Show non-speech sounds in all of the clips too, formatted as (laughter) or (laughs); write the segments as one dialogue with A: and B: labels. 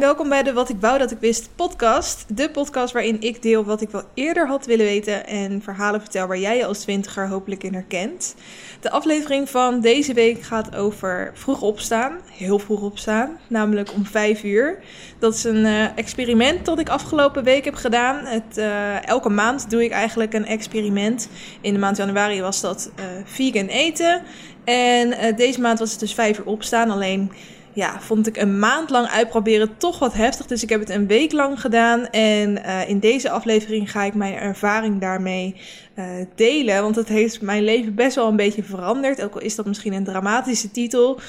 A: welkom bij de Wat ik wou dat ik wist podcast. De podcast waarin ik deel wat ik wel eerder had willen weten en verhalen vertel waar jij je als twintiger hopelijk in herkent. De aflevering van deze week gaat over vroeg opstaan, heel vroeg opstaan, namelijk om 5 uur. Dat is een uh, experiment dat ik afgelopen week heb gedaan. Het, uh, elke maand doe ik eigenlijk een experiment. In de maand januari was dat uh, vegan eten en deze maand was het dus 5 uur opstaan, alleen ja, vond ik een maand lang uitproberen toch wat heftig. Dus ik heb het een week lang gedaan. En uh, in deze aflevering ga ik mijn ervaring daarmee uh, delen. Want het heeft mijn leven best wel een beetje veranderd. Ook al is dat misschien een dramatische titel.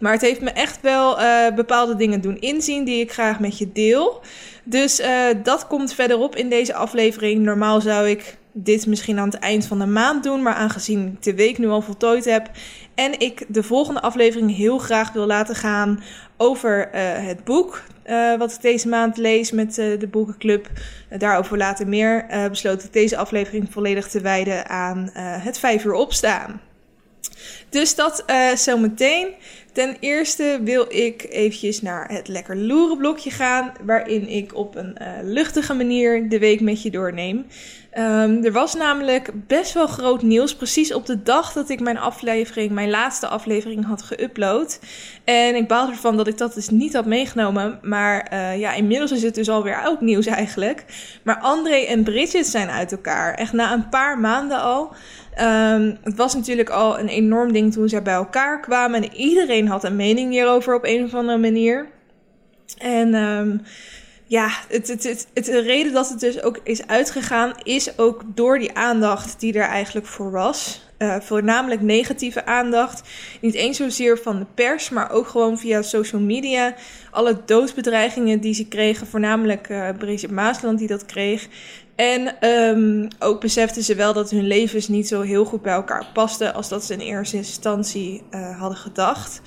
A: Maar het heeft me echt wel uh, bepaalde dingen doen inzien die ik graag met je deel. Dus dat komt verderop in deze aflevering. Normaal zou ik dit misschien aan het eind van de maand doen. Maar aangezien ik de week nu al voltooid heb en ik de volgende aflevering heel graag wil laten gaan over uh, het boek. Uh, wat ik deze maand lees met uh, de boekenclub. daarover later meer. besloot ik deze aflevering volledig te wijden aan het vijf uur opstaan. Dus dat zometeen. Ten eerste wil ik eventjes naar het lekker loeren blokje gaan. Waarin ik op een luchtige manier de week met je doorneem. Um, er was namelijk best wel groot nieuws, precies op de dag dat ik mijn aflevering, mijn laatste aflevering had geüpload. En ik baalde ervan dat ik dat dus niet had meegenomen. Maar uh, ja, inmiddels is het dus alweer oud nieuws eigenlijk. Maar André en Bridget zijn uit elkaar, echt na een paar maanden al. Um, het was natuurlijk al een enorm ding toen zij bij elkaar kwamen en iedereen had een mening hierover op een of andere manier. En... Um, ja, het, het, het, het, de reden dat het dus ook is uitgegaan, is ook door die aandacht die er eigenlijk voor was. Uh, voornamelijk negatieve aandacht. Niet eens zozeer van de pers, maar ook gewoon via social media. Alle doodsbedreigingen die ze kregen, voornamelijk uh, Brigitte Maasland die dat kreeg. En um, ook beseften ze wel dat hun levens niet zo heel goed bij elkaar pasten als dat ze in eerste instantie uh, hadden gedacht.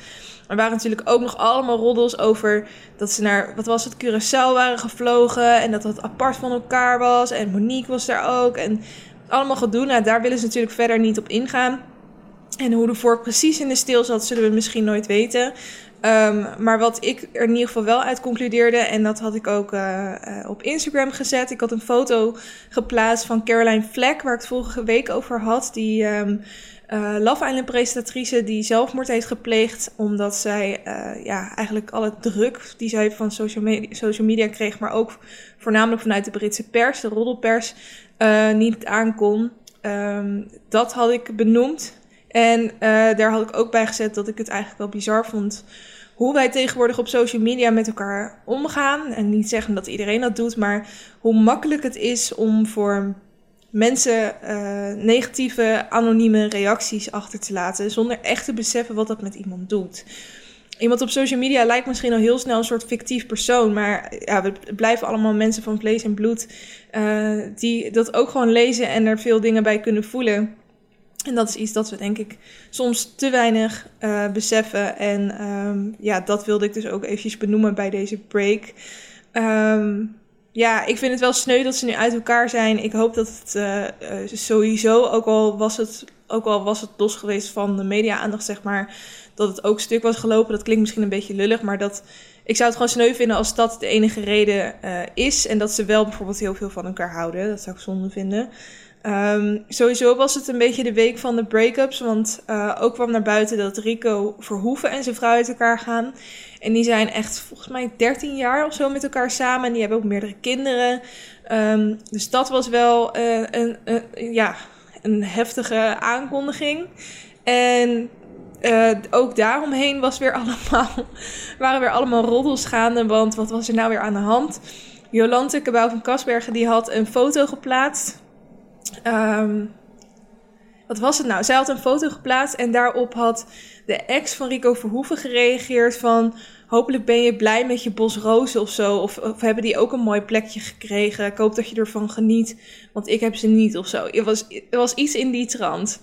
A: Er waren natuurlijk ook nog allemaal roddels over dat ze naar, wat was het, Curaçao waren gevlogen. En dat dat apart van elkaar was. En Monique was daar ook. En allemaal gedoe. Nou, daar willen ze natuurlijk verder niet op ingaan. En hoe de vork precies in de steel zat, zullen we misschien nooit weten. Um, maar wat ik er in ieder geval wel uit concludeerde, en dat had ik ook uh, uh, op Instagram gezet. Ik had een foto geplaatst van Caroline Fleck, waar ik het vorige week over had. Die um, uh, Love Island presentatrice die zelfmoord heeft gepleegd omdat zij uh, ja, eigenlijk alle druk die zij van social media, social media kreeg, maar ook voornamelijk vanuit de Britse pers, de roddelpers, uh, niet aankon. Um, dat had ik benoemd. En daar had ik ook bij gezet dat ik het eigenlijk wel bizar vond hoe wij tegenwoordig op social media met elkaar omgaan. En niet zeggen dat iedereen dat doet, maar hoe makkelijk het is om voor mensen uh, negatieve, anonieme reacties achter te laten. Zonder echt te beseffen wat dat met iemand doet. Iemand op social media lijkt misschien al heel snel een soort fictief persoon. Maar ja, we blijven allemaal mensen van vlees en bloed. Uh, die dat ook gewoon lezen en er veel dingen bij kunnen voelen. En dat is iets dat we denk ik soms te weinig uh, beseffen. En um, ja, dat wilde ik dus ook eventjes benoemen bij deze break. Um, ja, ik vind het wel sneu dat ze nu uit elkaar zijn. Ik hoop dat het uh, sowieso, ook al, was het, ook al was het los geweest van de media-aandacht, zeg maar, dat het ook stuk was gelopen. Dat klinkt misschien een beetje lullig, maar dat, ik zou het gewoon sneu vinden als dat de enige reden uh, is. En dat ze wel bijvoorbeeld heel veel van elkaar houden. Dat zou ik zonde vinden. Um, sowieso was het een beetje de week van de break-ups. Want ook kwam naar buiten dat Rico Verhoeven en zijn vrouw uit elkaar gaan. En die zijn echt volgens mij 13 jaar of zo met elkaar samen. En die hebben ook meerdere kinderen. Um, dus dat was wel uh, een, ja, een heftige aankondiging. En uh, ook daaromheen was weer (laughs) allemaal, waren weer allemaal roddels gaande. Want wat was er nou weer aan de hand? Jolante Cabau van Kasbergen die had een foto geplaatst Um, wat was het nou? Zij had een foto geplaatst en daarop had de ex van Rico Verhoeven gereageerd van... Hopelijk ben je blij met je bos rozen of zo. Of, hebben die ook een mooi plekje gekregen. Ik hoop dat je ervan geniet, want ik heb ze niet of zo. Het was, het was iets in die trant.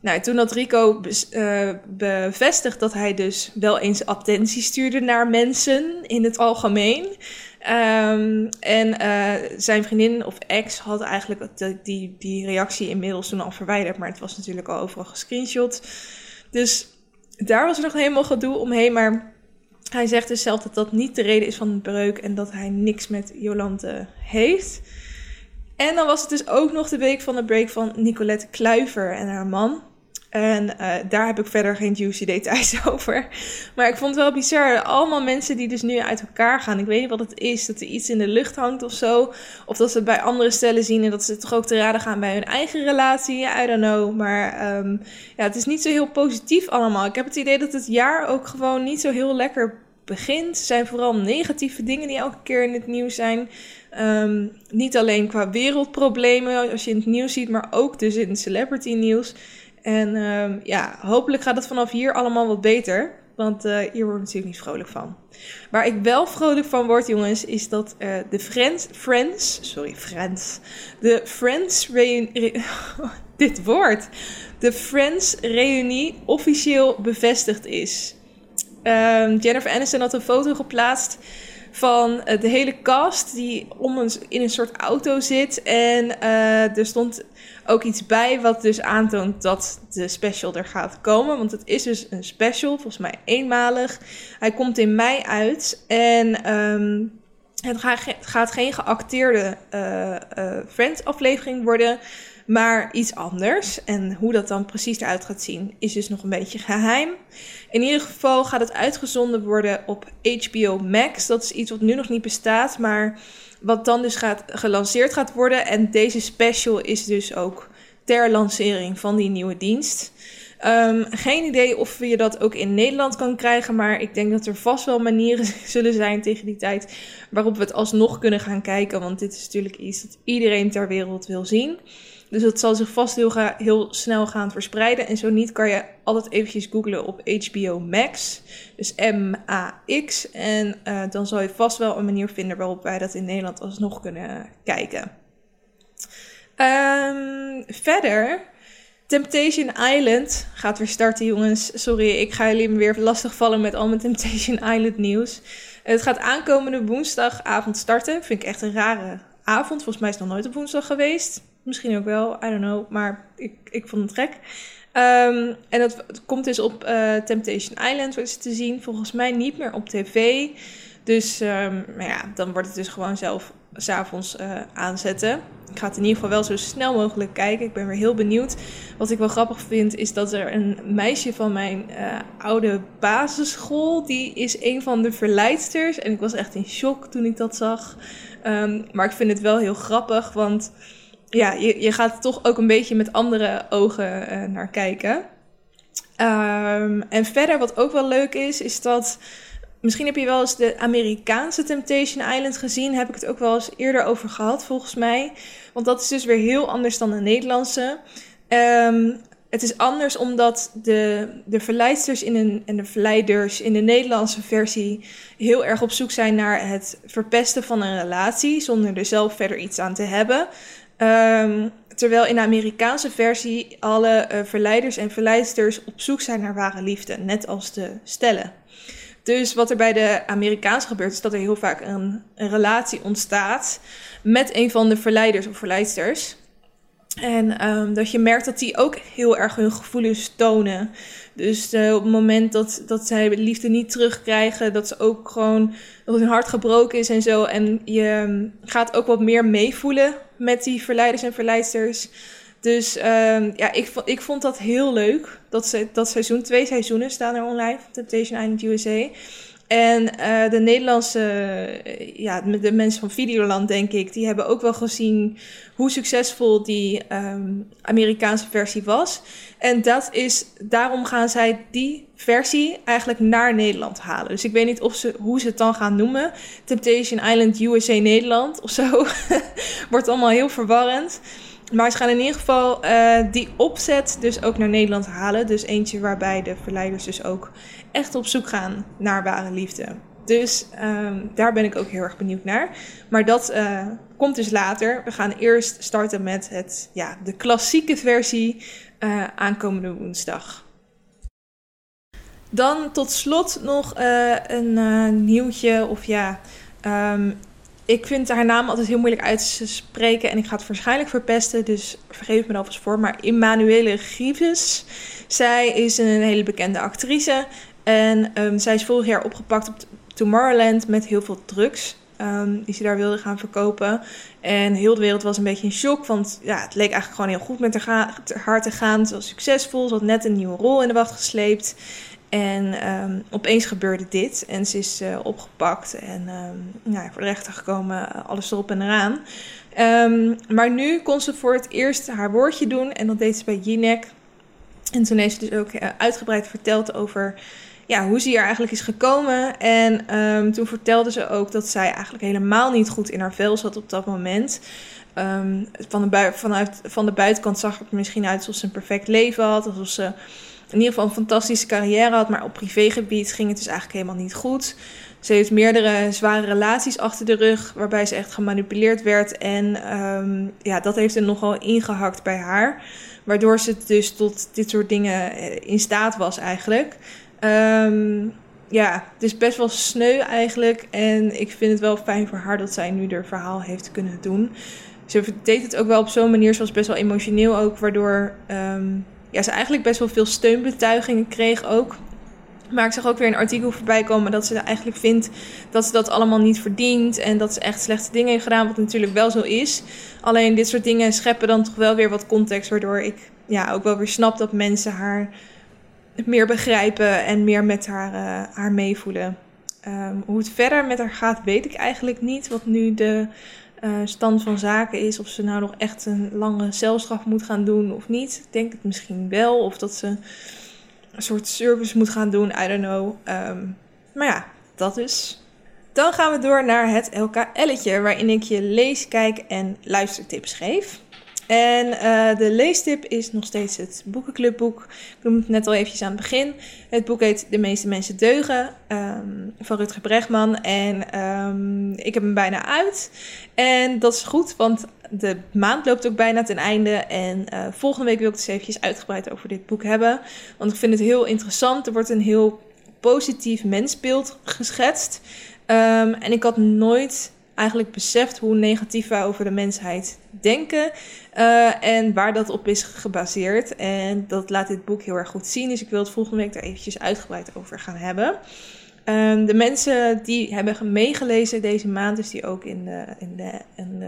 A: Nou, toen had Rico uh, bevestigd dat hij dus wel eens attentie stuurde naar mensen in het algemeen. Um, en uh, zijn vriendin of ex had eigenlijk die, die reactie inmiddels toen al verwijderd. Maar het was natuurlijk al overal gescreenshot. Dus daar was er nog helemaal gedoe omheen. Maar Hij zegt dus zelf dat dat niet de reden is van de breuk en dat hij niks met Jolante heeft. En dan was het dus ook nog de week van de break van Nicolette Kluiver en haar man. En uh, daar heb ik verder geen juicy details (laughs) over. Maar ik vond het wel bizar. Allemaal mensen die dus nu uit elkaar gaan. Ik weet niet wat het is. Dat er iets in de lucht hangt of zo. Of dat ze het bij andere stellen zien. En dat ze toch ook te raden gaan bij hun eigen relatie. I don't know. Maar um, ja, het is niet zo heel positief allemaal. Ik heb het idee dat het jaar ook gewoon niet zo heel lekker begint. Het zijn vooral negatieve dingen die elke keer in het nieuws zijn. Um, niet alleen qua wereldproblemen als je in het nieuws ziet. Maar ook dus in het celebrity nieuws. En um, ja, hopelijk gaat het vanaf hier allemaal wat beter. Want uh, hier word ik natuurlijk niet vrolijk van. Waar ik wel vrolijk van word, jongens, is dat uh, de Friends, Friends, sorry, Friends, de Friends reunie, (laughs) dit woord, de Friends reunie officieel bevestigd is. Um, Jennifer Aniston had een foto geplaatst van uh, de hele cast die om in een soort auto zit. En er stond ook iets bij wat dus aantoont dat de special er gaat komen. Want het is dus een special, volgens mij eenmalig. Hij komt in mei uit en um, het gaat geen geacteerde uh, Friends-aflevering worden, maar iets anders. En hoe dat dan precies eruit gaat zien, is dus nog een beetje geheim. In ieder geval gaat het uitgezonden worden op HBO Max. Dat is iets wat nu nog niet bestaat, maar wat dan dus gaat, gelanceerd gaat worden. En deze special is dus ook ter lancering van die nieuwe dienst. Um, geen idee of je dat ook in Nederland kan krijgen, maar ik denk dat er vast wel manieren (laughs) zullen zijn tegen die tijd waarop we het alsnog kunnen gaan kijken. Want dit is natuurlijk iets dat iedereen ter wereld wil zien. Dus dat zal zich vast heel, heel snel gaan verspreiden. En zo niet kan je altijd eventjes googlen op HBO Max. Dus M-A-X. En uh, dan zal je vast wel een manier vinden waarop wij dat in Nederland alsnog kunnen kijken. Um, verder, Temptation Island gaat weer starten, jongens. Sorry, ik ga jullie weer lastigvallen met al mijn Temptation Island nieuws. Het gaat aankomende woensdagavond starten. Vind ik echt een rare avond. Volgens mij is het nog nooit op woensdag geweest. Misschien ook wel, I don't know. Maar ik, ik vond het gek. Um, en het, komt dus op uh, Temptation Island wordt het te zien. Volgens mij niet meer op tv. Dus maar ja, dan wordt het dus gewoon zelf s'avonds uh, aanzetten. Ik ga het in ieder geval wel zo snel mogelijk kijken. Ik ben weer heel benieuwd. Wat ik wel grappig vind, is dat er een meisje van mijn uh, oude basisschool. die is een van de verleidsters. En ik was echt in shock toen ik dat zag. Um, maar ik vind het wel heel grappig, want ja, je, je gaat toch ook een beetje met andere ogen uh, naar kijken. Um, en verder, wat ook wel leuk is, is dat. Misschien heb je wel eens de Amerikaanse Temptation Island gezien. Heb ik het ook wel eens eerder over gehad, volgens mij. Want dat is dus weer heel anders dan de Nederlandse. Um, het is anders omdat de, de verleidsters in een, en de verleiders in de Nederlandse versie heel erg op zoek zijn naar het verpesten van een relatie zonder er zelf verder iets aan te hebben. Um, terwijl in de Amerikaanse versie alle uh, verleiders en verleidsters op zoek zijn naar ware liefde, net als de stellen. Dus wat er bij de Amerikaanse gebeurt, is dat er heel vaak een, een relatie ontstaat met een van de verleiders of verleidsters. En um, dat je merkt dat die ook heel erg hun gevoelens tonen. Dus uh, op het moment dat, dat zij liefde niet terugkrijgen, dat ze ook gewoon dat hun hart gebroken is en zo. En je um, gaat ook wat meer meevoelen met die verleiders en verleidsters. Dus um, ja, ik, ik vond dat heel leuk. Dat, ze, dat seizoen, twee seizoenen staan er online Temptation Island USA. En uh, de Nederlandse, uh, ja, de mensen van Videoland, denk ik, die hebben ook wel gezien hoe succesvol die um, Amerikaanse versie was. En dat is, daarom gaan zij die versie eigenlijk naar Nederland halen. Dus ik weet niet of ze, hoe ze het dan gaan noemen. Temptation Island USA Nederland of zo. (laughs) Wordt allemaal heel verwarrend. Maar ze gaan in ieder geval uh, die opzet dus ook naar Nederland halen. Dus eentje waarbij de verleiders dus ook echt op zoek gaan naar ware liefde. Dus um, daar ben ik ook heel erg benieuwd naar. Maar dat uh, komt dus later. We gaan eerst starten met het, ja, de klassieke versie uh, aankomende woensdag. Dan tot slot nog uh, een nieuwtje. Of ja, um, ik vind haar naam altijd heel moeilijk uit te spreken. En ik ga het waarschijnlijk verpesten. Dus vergeef me alvast voor. Maar Emmanuele Grievous. Zij is een hele bekende actrice. En um, zij is vorig jaar opgepakt op Tomorrowland met heel veel drugs. Um, die ze daar wilde gaan verkopen. En heel de wereld was een beetje in shock. Want ja, het leek eigenlijk gewoon heel goed met haar, te gaan. Ze was succesvol. Ze had net een nieuwe rol in de wacht gesleept. En um, opeens gebeurde dit. En ze is uh, opgepakt en um, ja, voor de rechter gekomen. Alles erop en eraan. maar nu kon ze voor het eerst haar woordje doen. En dat deed ze bij Jinek. En toen heeft ze dus ook uh, uitgebreid verteld over ja, hoe ze hier eigenlijk is gekomen. En um, toen vertelde ze ook dat zij eigenlijk helemaal niet goed in haar vel zat op dat moment. Um, van, de van de buitenkant zag het misschien uit alsof ze een perfect leven had. Alsof ze in ieder geval een fantastische carrière had. Maar op privégebied ging het dus eigenlijk helemaal niet goed. Ze heeft meerdere zware relaties achter de rug, waarbij ze echt gemanipuleerd werd. En um, ja, dat heeft er nogal ingehakt bij haar. Waardoor ze dus tot dit soort dingen eh, in staat was eigenlijk. Um, ja, het is best wel sneu eigenlijk. En ik vind het wel fijn voor haar dat zij nu haar verhaal heeft kunnen doen. Ze deed het ook wel op zo'n manier, zoals best wel emotioneel ook, waardoor um, ja, ze eigenlijk best wel veel steunbetuigingen kreeg ook. Maar ik zag ook weer een artikel voorbij komen dat ze eigenlijk vindt dat ze dat allemaal niet verdient. En dat ze echt slechte dingen heeft gedaan, wat natuurlijk wel zo is. Alleen dit soort dingen scheppen dan toch wel weer wat context, waardoor ik ja, ook wel weer snap dat mensen haar meer begrijpen en meer met haar, uh, haar meevoelen. Um, hoe het verder met haar gaat, weet ik eigenlijk niet. Wat nu de uh, stand van zaken is. Of ze nou nog echt een lange celstraf moet gaan doen of niet. Ik denk het misschien wel. Of dat ze een soort service moet gaan doen. I don't know. Um, maar ja, dat is. Dan gaan we door naar het LKL'tje, waarin ik je lees, kijk en luistertips geef. En uh, de leestip is nog steeds het boekenclubboek. Ik noemde het net al eventjes aan het begin. Het boek heet De meeste mensen deugen um, van Rutger Bregman. En um, ik heb hem bijna uit. En dat is goed, want de maand loopt ook bijna ten einde. En uh, volgende week wil ik het dus eventjes uitgebreid over dit boek hebben. Want ik vind het heel interessant. Er wordt een heel positief mensbeeld geschetst. Um, en ik had nooit eigenlijk beseft hoe negatief wij over de mensheid denken uh, en waar dat op is gebaseerd. En dat laat dit boek heel erg goed zien. Dus ik wil het volgende week daar eventjes uitgebreid over gaan hebben. Um, de mensen die hebben meegelezen deze maand, dus die ook in de, in de, in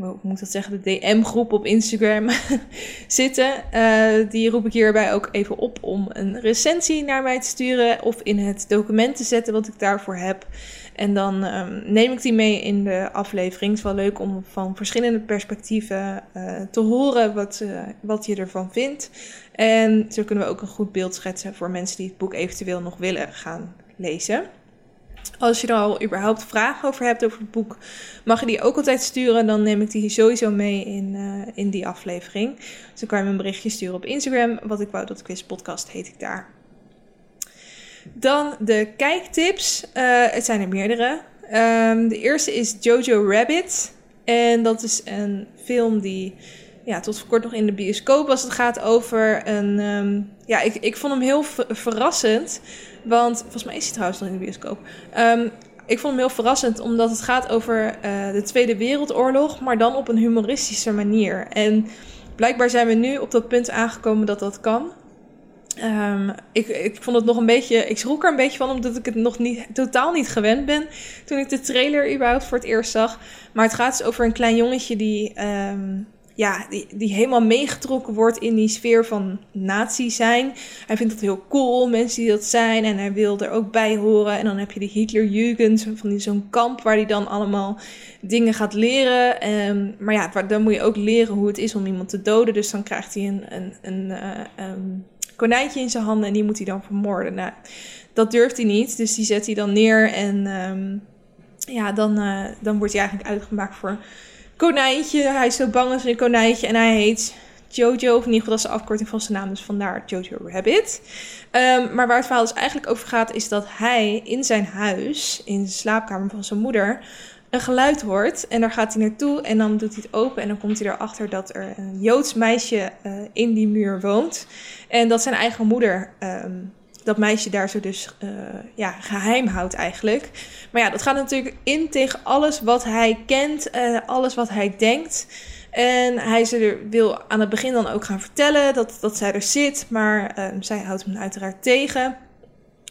A: hoe moet dat zeggen, de DM-groep op Instagram (laughs) zitten. Uh, die roep ik hierbij ook even op om een recensie naar mij te sturen of in het document te zetten wat ik daarvoor heb. En dan um, neem ik die mee in de aflevering. Het is wel leuk om van verschillende perspectieven uh, te horen wat, uh, wat je ervan vindt. En zo kunnen we ook een goed beeld schetsen voor mensen die het boek eventueel nog willen gaan lezen. Als je er al überhaupt vragen over hebt over het boek, mag je die ook altijd sturen. Dan neem ik die sowieso mee in, uh, in die aflevering. Dus kan je me een berichtje sturen op Instagram. Wat ik wou dat quiz podcast heet ik daar. Dan de kijktips. Uh, het zijn er meerdere. Um, de eerste is Jojo Rabbit. En dat is een film die ja, tot voor kort nog in de bioscoop was. Het gaat over een. Um, ja, ik, ik vond hem heel verrassend. Want volgens mij is hij trouwens nog in de bioscoop. Um, ik vond hem heel verrassend, omdat het gaat over uh, de Tweede Wereldoorlog, maar dan op een humoristische manier. En blijkbaar zijn we nu op dat punt aangekomen dat dat kan. Um, ik, ik vond het nog een beetje. Ik schrok er een beetje van, omdat ik het nog niet, totaal niet gewend ben. Toen ik de trailer überhaupt voor het eerst zag. Maar het gaat dus over een klein jongetje die. Um, ja, die, die helemaal meegetrokken wordt in die sfeer van nazi zijn. Hij vindt het heel cool, mensen die dat zijn. En hij wil er ook bij horen. En dan heb je de Hitlerjugend, van zo'n kamp waar hij dan allemaal dingen gaat leren. Um, maar ja, dan moet je ook leren hoe het is om iemand te doden. Dus dan krijgt hij een, een, een, um, konijntje in zijn handen en die moet hij dan vermoorden. Nou, dat durft hij niet, dus die zet hij dan neer en um, ja, dan, uh, dan wordt hij eigenlijk uitgemaakt voor konijntje. Hij is zo bang als een konijntje en hij heet Jojo, of in ieder geval dat is de afkorting van zijn naam, dus vandaar Jojo Rabbit. Um, maar waar het verhaal dus eigenlijk over gaat, is dat hij in zijn huis, in de slaapkamer van zijn moeder, een geluid hoort. En daar gaat hij naartoe en dan doet hij het open en dan komt hij erachter dat er een Joods meisje uh, in die muur woont. En dat zijn eigen moeder um, dat meisje daar zo dus uh, ja, geheim houdt eigenlijk. Maar ja, dat gaat natuurlijk in tegen alles wat hij kent, uh, alles wat hij denkt. En hij ze er, wil aan het begin dan ook gaan vertellen dat, dat zij er zit, maar uh, zij houdt hem uiteraard tegen.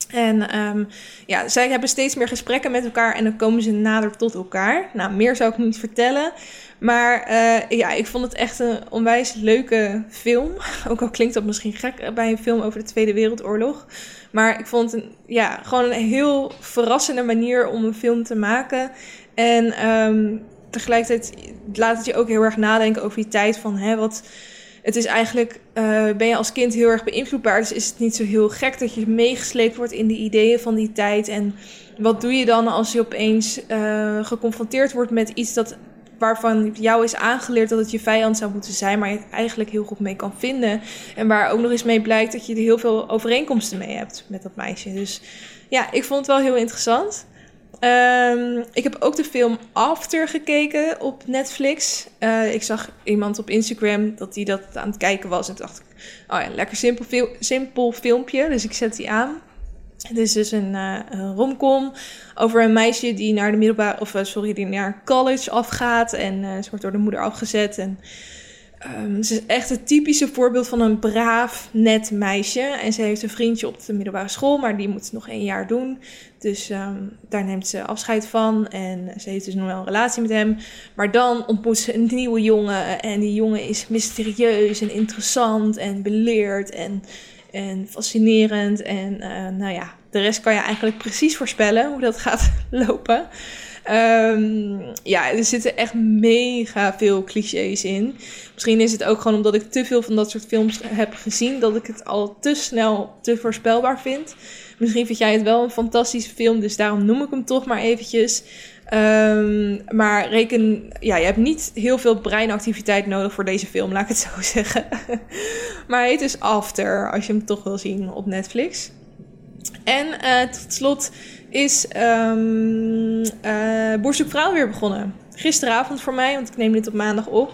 A: En ehm, ja, zij hebben steeds meer gesprekken met elkaar en dan komen ze nader tot elkaar. Nou, meer zou ik niet vertellen. Maar uh, ja, ik vond het echt een onwijs leuke film. (laughs) Ook al klinkt dat misschien gek bij een film over de Tweede Wereldoorlog. Maar ik vond het een, ja, gewoon een heel verrassende manier om een film te maken. En um, tegelijkertijd laat het je ook heel erg nadenken over die tijd van hè, wat het is eigenlijk, uh, ben je als kind heel erg beïnvloedbaar. Dus is het niet zo heel gek dat je meegesleept wordt in de ideeën van die tijd. En wat doe je dan als je opeens uh, geconfronteerd wordt met iets dat, waarvan jou is aangeleerd dat het je vijand zou moeten zijn, maar je het eigenlijk heel goed mee kan vinden. En waar ook nog eens mee blijkt dat je er heel veel overeenkomsten mee hebt met dat meisje. Dus ja, ik vond het wel heel interessant. Um, ik heb ook de film After gekeken op Netflix. Uh, ik zag iemand op Instagram dat hij dat aan het kijken was. En dacht ik, oh ja, lekker simpel, simpel filmpje. Dus ik zet die aan. Het is dus een, uh, romcom over een meisje die naar de middelbare, of uh, sorry, die naar college afgaat. En ze wordt door de moeder afgezet. En Um, ze is echt het typische voorbeeld van een braaf, net meisje. En ze heeft een vriendje op de middelbare school, maar die moet nog één jaar doen. Dus um, daar neemt ze afscheid van. En ze heeft dus nog wel een relatie met hem. Maar dan ontmoet ze een nieuwe jongen. En die jongen is mysterieus en interessant en beleerd en, en fascinerend. En uh, nou ja, de rest kan je eigenlijk precies voorspellen hoe dat gaat (laughs) lopen. Um, ja, er zitten echt mega veel clichés in. Misschien is het ook gewoon omdat ik te veel van dat soort films heb gezien, dat ik het al te snel te voorspelbaar vind. Misschien vind jij het wel een fantastische film, dus daarom noem ik hem toch maar eventjes. Um, maar reken, ja, je hebt niet heel veel breinactiviteit nodig voor deze film, laat ik het zo (laughs) zeggen. maar heet dus After, als je hem toch wil zien op Netflix. En uh, tot slot is um, uh, weer begonnen. Gisteravond voor mij, want ik neem dit op maandag op.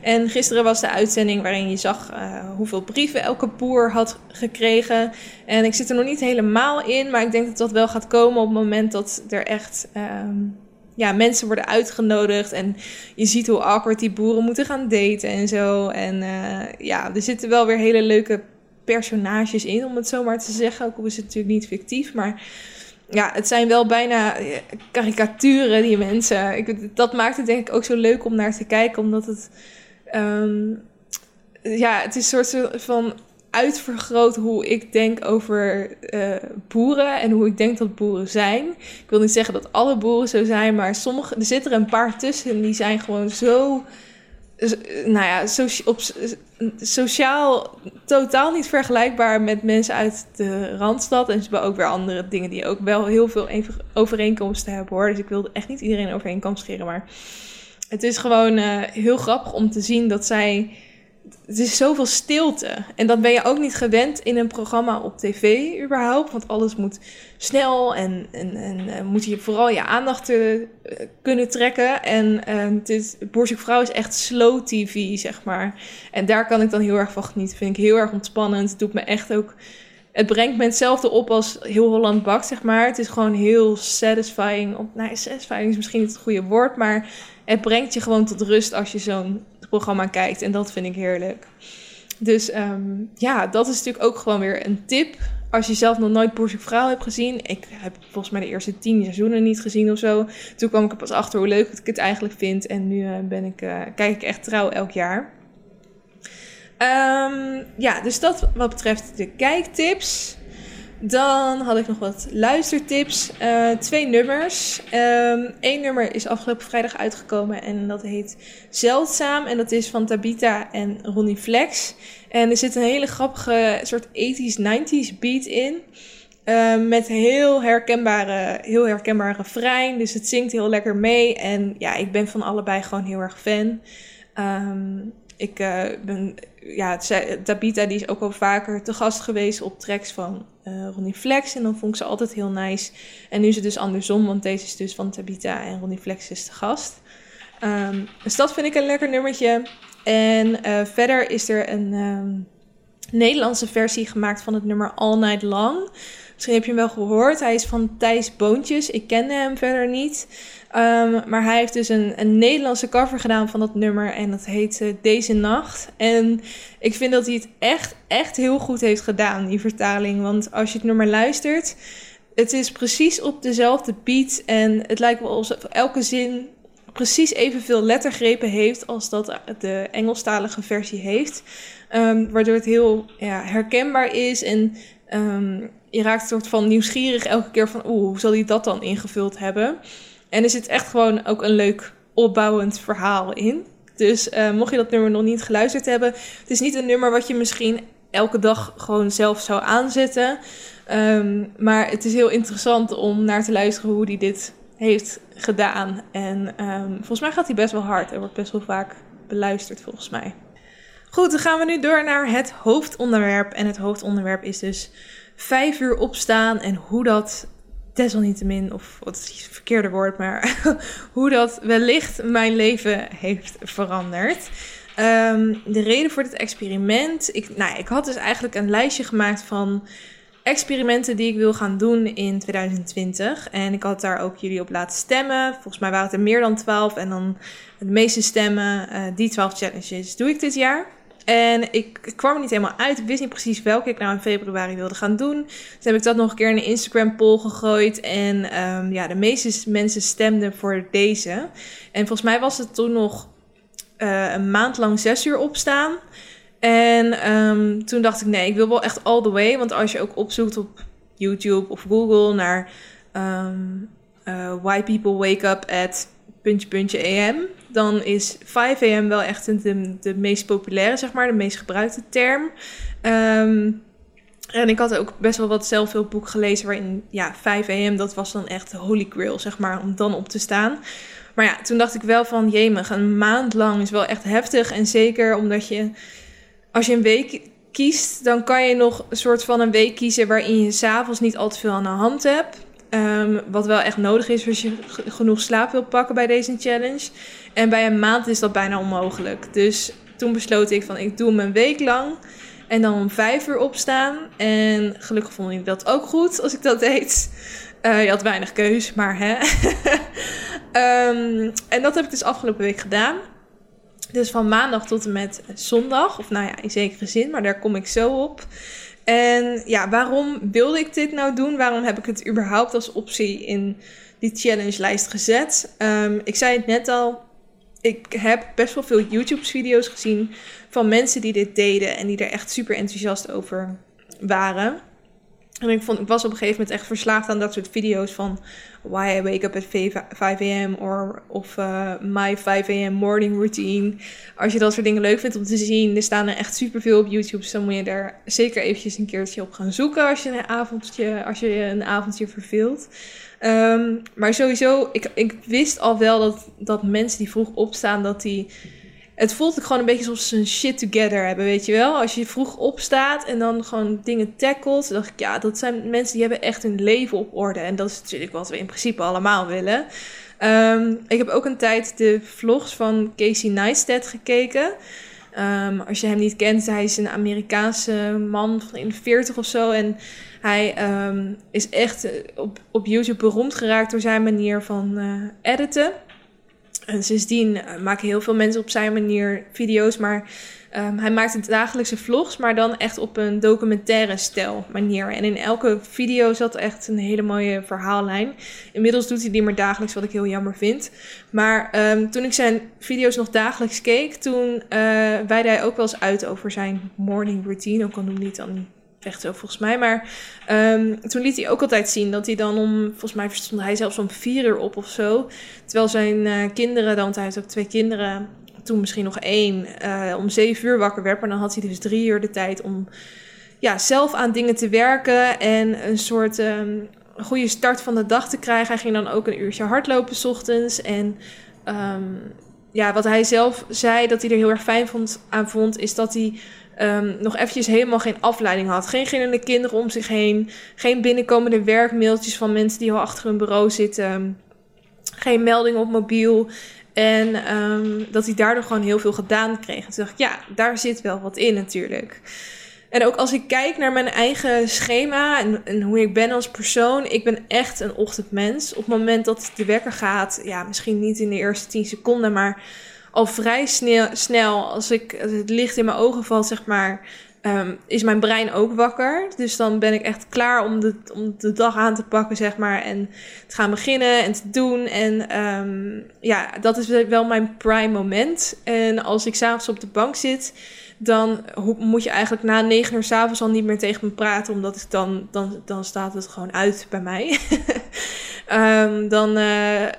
A: En gisteren was de uitzending waarin je zag uh, hoeveel brieven elke boer had gekregen. En ik zit er nog niet helemaal in, maar ik denk dat dat wel gaat komen op het moment dat er echt um, ja, mensen worden uitgenodigd. En je ziet hoe awkward die boeren moeten gaan daten en zo. En uh, ja, er zitten wel weer hele leuke personages in, om het zo maar te zeggen. Ook al is het natuurlijk niet fictief, maar ja, het zijn wel bijna eh, karikaturen, die mensen. Ik, dat maakt het denk ik ook zo leuk om naar te kijken, omdat het. Um, ja, het is een soort van uitvergroot hoe ik denk over uh, boeren en hoe ik denk dat boeren zijn. Ik wil niet zeggen dat alle boeren zo zijn, maar sommige, er zitten er een paar tussen die zijn gewoon zo nou ja, op, sociaal totaal niet vergelijkbaar met mensen uit de Randstad. En ze hebben ook weer andere dingen die ook wel heel veel overeenkomsten hebben hoor. Dus ik wilde echt niet iedereen overeenkomst scheren. Maar het is gewoon uh, heel grappig om te zien dat zij het is zoveel stilte. En dat ben je ook niet gewend in een programma op tv überhaupt. Want alles moet snel en, en, en uh, moet je vooral je aandacht uh, kunnen trekken. En uh, is, Vrouw is echt slow tv, zeg maar. En daar kan ik dan heel erg van genieten. Vind ik heel erg ontspannend. Het doet me echt ook... Het brengt me hetzelfde op als heel Holland bakt, zeg maar. Het is gewoon heel satisfying. Op, nou, satisfying is misschien niet het goede woord, maar het brengt je gewoon tot rust als je zo'n programma kijkt. En dat vind ik heerlijk. Dus um, ja, dat is natuurlijk ook gewoon weer een tip. Als je zelf nog nooit Boerzoek Vrouw hebt gezien. Ik heb volgens mij de eerste tien seizoenen niet gezien of zo. Toen kwam ik er pas achter hoe leuk ik het eigenlijk vind. En nu uh, ben ik, uh, kijk ik echt trouw elk jaar. Um, ja, dus dat wat betreft de kijktips. Dan had ik nog wat luistertips. Uh, twee nummers. Eén ehm, nummer is afgelopen vrijdag uitgekomen en dat heet Zeldzaam. En dat is van Tabita en Ronnie Flex. En er zit een hele grappige soort 80s, 90s beat in. Uh, met heel herkenbare, heel herkenbare refrein. Dus het zingt heel lekker mee. En ja, ik ben van allebei gewoon heel erg fan. Um, ik uh, ben, ja, Tabita die is ook al vaker te gast geweest op tracks van uh, Ronnie Flex. En dan vond ik ze altijd heel nice. En nu is het dus andersom, want deze is dus van Tabita en Ronnie Flex is de gast. Um, dus dat vind ik een lekker nummertje. En uh, verder is er een um, Nederlandse versie gemaakt van het nummer All Night Long Misschien heb je hem wel gehoord. Hij is van Thijs Boontjes. Ik kende hem verder niet. Ehm, maar hij heeft dus een, een Nederlandse cover gedaan van dat nummer. En dat heet Deze Nacht. En ik vind dat hij het echt, echt heel goed heeft gedaan, die vertaling. Want als je het nummer luistert, het is precies op dezelfde beat. En het lijkt wel alsof elke zin precies evenveel lettergrepen heeft als dat de Engelstalige versie heeft. Um, waardoor het heel ja, herkenbaar is en um, je raakt een soort van nieuwsgierig elke keer van oeh, hoe zal hij dat dan ingevuld hebben? En er zit echt gewoon ook een leuk opbouwend verhaal in. Dus uh, mocht je dat nummer nog niet geluisterd hebben, het is niet een nummer wat je misschien elke dag gewoon zelf zou aanzetten. Um, maar het is heel interessant om naar te luisteren hoe hij dit heeft gedaan. En um, volgens mij gaat hij best wel hard. Er wordt best wel vaak beluisterd volgens mij. Goed, dan gaan we nu door naar het hoofdonderwerp. En het hoofdonderwerp is dus vijf uur opstaan en hoe dat desalniettemin, of wat is het verkeerde woord, maar (laughs) hoe dat wellicht mijn leven heeft veranderd. Um, de reden voor dit experiment, ik, nou, ik had dus eigenlijk een lijstje gemaakt van experimenten die ik wil gaan doen in 2020. En ik had daar ook jullie op laten stemmen. Volgens mij waren het er meer dan 12. En dan de meeste stemmen, uh, die 12 challenges, doe ik dit jaar. En ik, kwam er niet helemaal uit. Ik wist niet precies welke ik nou in februari wilde gaan doen. Dus heb ik dat nog een keer in een Instagram poll gegooid. En um, ja, de meeste mensen stemden voor deze. En volgens mij was het toen nog uh, een maand lang zes uur opstaan. En um, toen dacht ik, nee, ik wil wel echt all the way. Want als je ook opzoekt op YouTube of Google naar um, uh, Why People Wake Up at puntje puntje AM, dan is 5 AM wel echt de, de meest populaire, zeg maar, de meest gebruikte term. Um, en ik had ook best wel wat zelfhulpboek gelezen waarin, ja, 5 AM, dat was dan echt de holy grail, zeg maar, om dan op te staan. Maar ja, toen dacht ik wel van, jemig, een maand lang is wel echt heftig. En zeker omdat je als je een week kiest, dan kan je nog een soort van een week kiezen waarin je s'avonds niet al te veel aan de hand hebt. Um, wat wel echt nodig is als je genoeg slaap wilt pakken bij deze challenge. En bij een maand is dat bijna onmogelijk. Dus toen besloot ik van ik doe hem een week lang. En dan om vijf uur opstaan. En gelukkig vond ik dat ook goed als ik dat deed. Uh, je had weinig keus, maar hè. um, (laughs) en dat heb ik dus afgelopen week gedaan. Dus van maandag tot en met zondag. Of nou ja, in zekere zin, maar daar kom ik zo op. En ja, waarom wilde ik dit nou doen? Waarom heb ik het überhaupt als optie in die challenge-lijst gezet? Um, ik zei het net al. Ik heb best wel veel YouTube-video's gezien van mensen die dit deden en die er echt super enthousiast over waren. En ik, vond, ik was op een gegeven moment echt verslaafd aan dat soort video's van Why I Wake Up at 5 a.m. of uh, My 5 a.m. Morning Routine. Als je dat soort dingen leuk vindt om te zien, er staan er echt superveel op YouTube. Dus dan moet je daar zeker eventjes een keertje op gaan zoeken als je een avondje, als je een avondje verveelt. Um, maar sowieso, ik, ik wist al wel dat, dat mensen die vroeg opstaan, dat die het voelt gewoon een beetje alsof ze een shit together hebben, weet je wel. Als je vroeg opstaat en dan gewoon dingen tackelt, dacht ik, ja, dat zijn mensen die hebben echt hun leven op orde. En dat is natuurlijk wat we in principe allemaal willen. Um, ik heb ook een tijd de vlogs van Casey Neistat gekeken. Um, als je hem niet kent, hij is een Amerikaanse man van in de 40 of zo. En hij um, is echt op, op YouTube beroemd geraakt door zijn manier van uh, editen. En sindsdien uh, maken heel veel mensen op zijn manier video's, maar um, hij maakt dagelijkse vlogs, maar dan echt op een documentaire stijl manier. En in elke video zat echt een hele mooie verhaallijn. Inmiddels doet hij die maar dagelijks, wat ik heel jammer vind. Maar um, toen ik zijn video's nog dagelijks keek, toen uh, weidde hij ook wel eens uit over zijn morning routine. Ook al noemde hij het dan echt zo volgens mij. Maar um, toen liet hij ook altijd zien dat hij dan om, volgens mij stond hij zelfs om vier uur op of zo. Terwijl zijn uh, kinderen dan, hij heeft ook twee kinderen, toen misschien nog één, uh, om zeven uur wakker werd. Maar dan had hij dus drie uur de tijd om ja, zelf aan dingen te werken en een soort um, goede start van de dag te krijgen. Hij ging dan ook een uurtje hardlopen s ochtends en... Um, ja, wat hij zelf zei dat hij er heel erg fijn vond, aan vond, is dat hij um, nog eventjes helemaal geen afleiding had. Geen gillende kinderen om zich heen. Geen binnenkomende werkmailtjes van mensen die al achter hun bureau zitten. Geen melding op mobiel. En um, dat hij daardoor gewoon heel veel gedaan kreeg. En toen dacht ik, ja, daar zit wel wat in natuurlijk. En ook als ik kijk naar mijn eigen schema en, en, hoe ik ben als persoon, ik ben echt een ochtendmens. Op het moment dat de wekker gaat, ja, misschien niet in de eerste 10 seconden, maar al vrij snel, snel als ik het licht in mijn ogen valt, zeg maar, um, is mijn brein ook wakker. Dus dan ben ik echt klaar om de, om de dag aan te pakken, zeg maar. En te gaan beginnen en te doen. En um, ja, dat is wel mijn prime moment. En als ik s'avonds op de bank zit, dan moet je eigenlijk na negen uur s'avonds al niet meer tegen me praten. Omdat ik dan, dan, dan staat het gewoon uit bij mij. (laughs) um, dan, uh,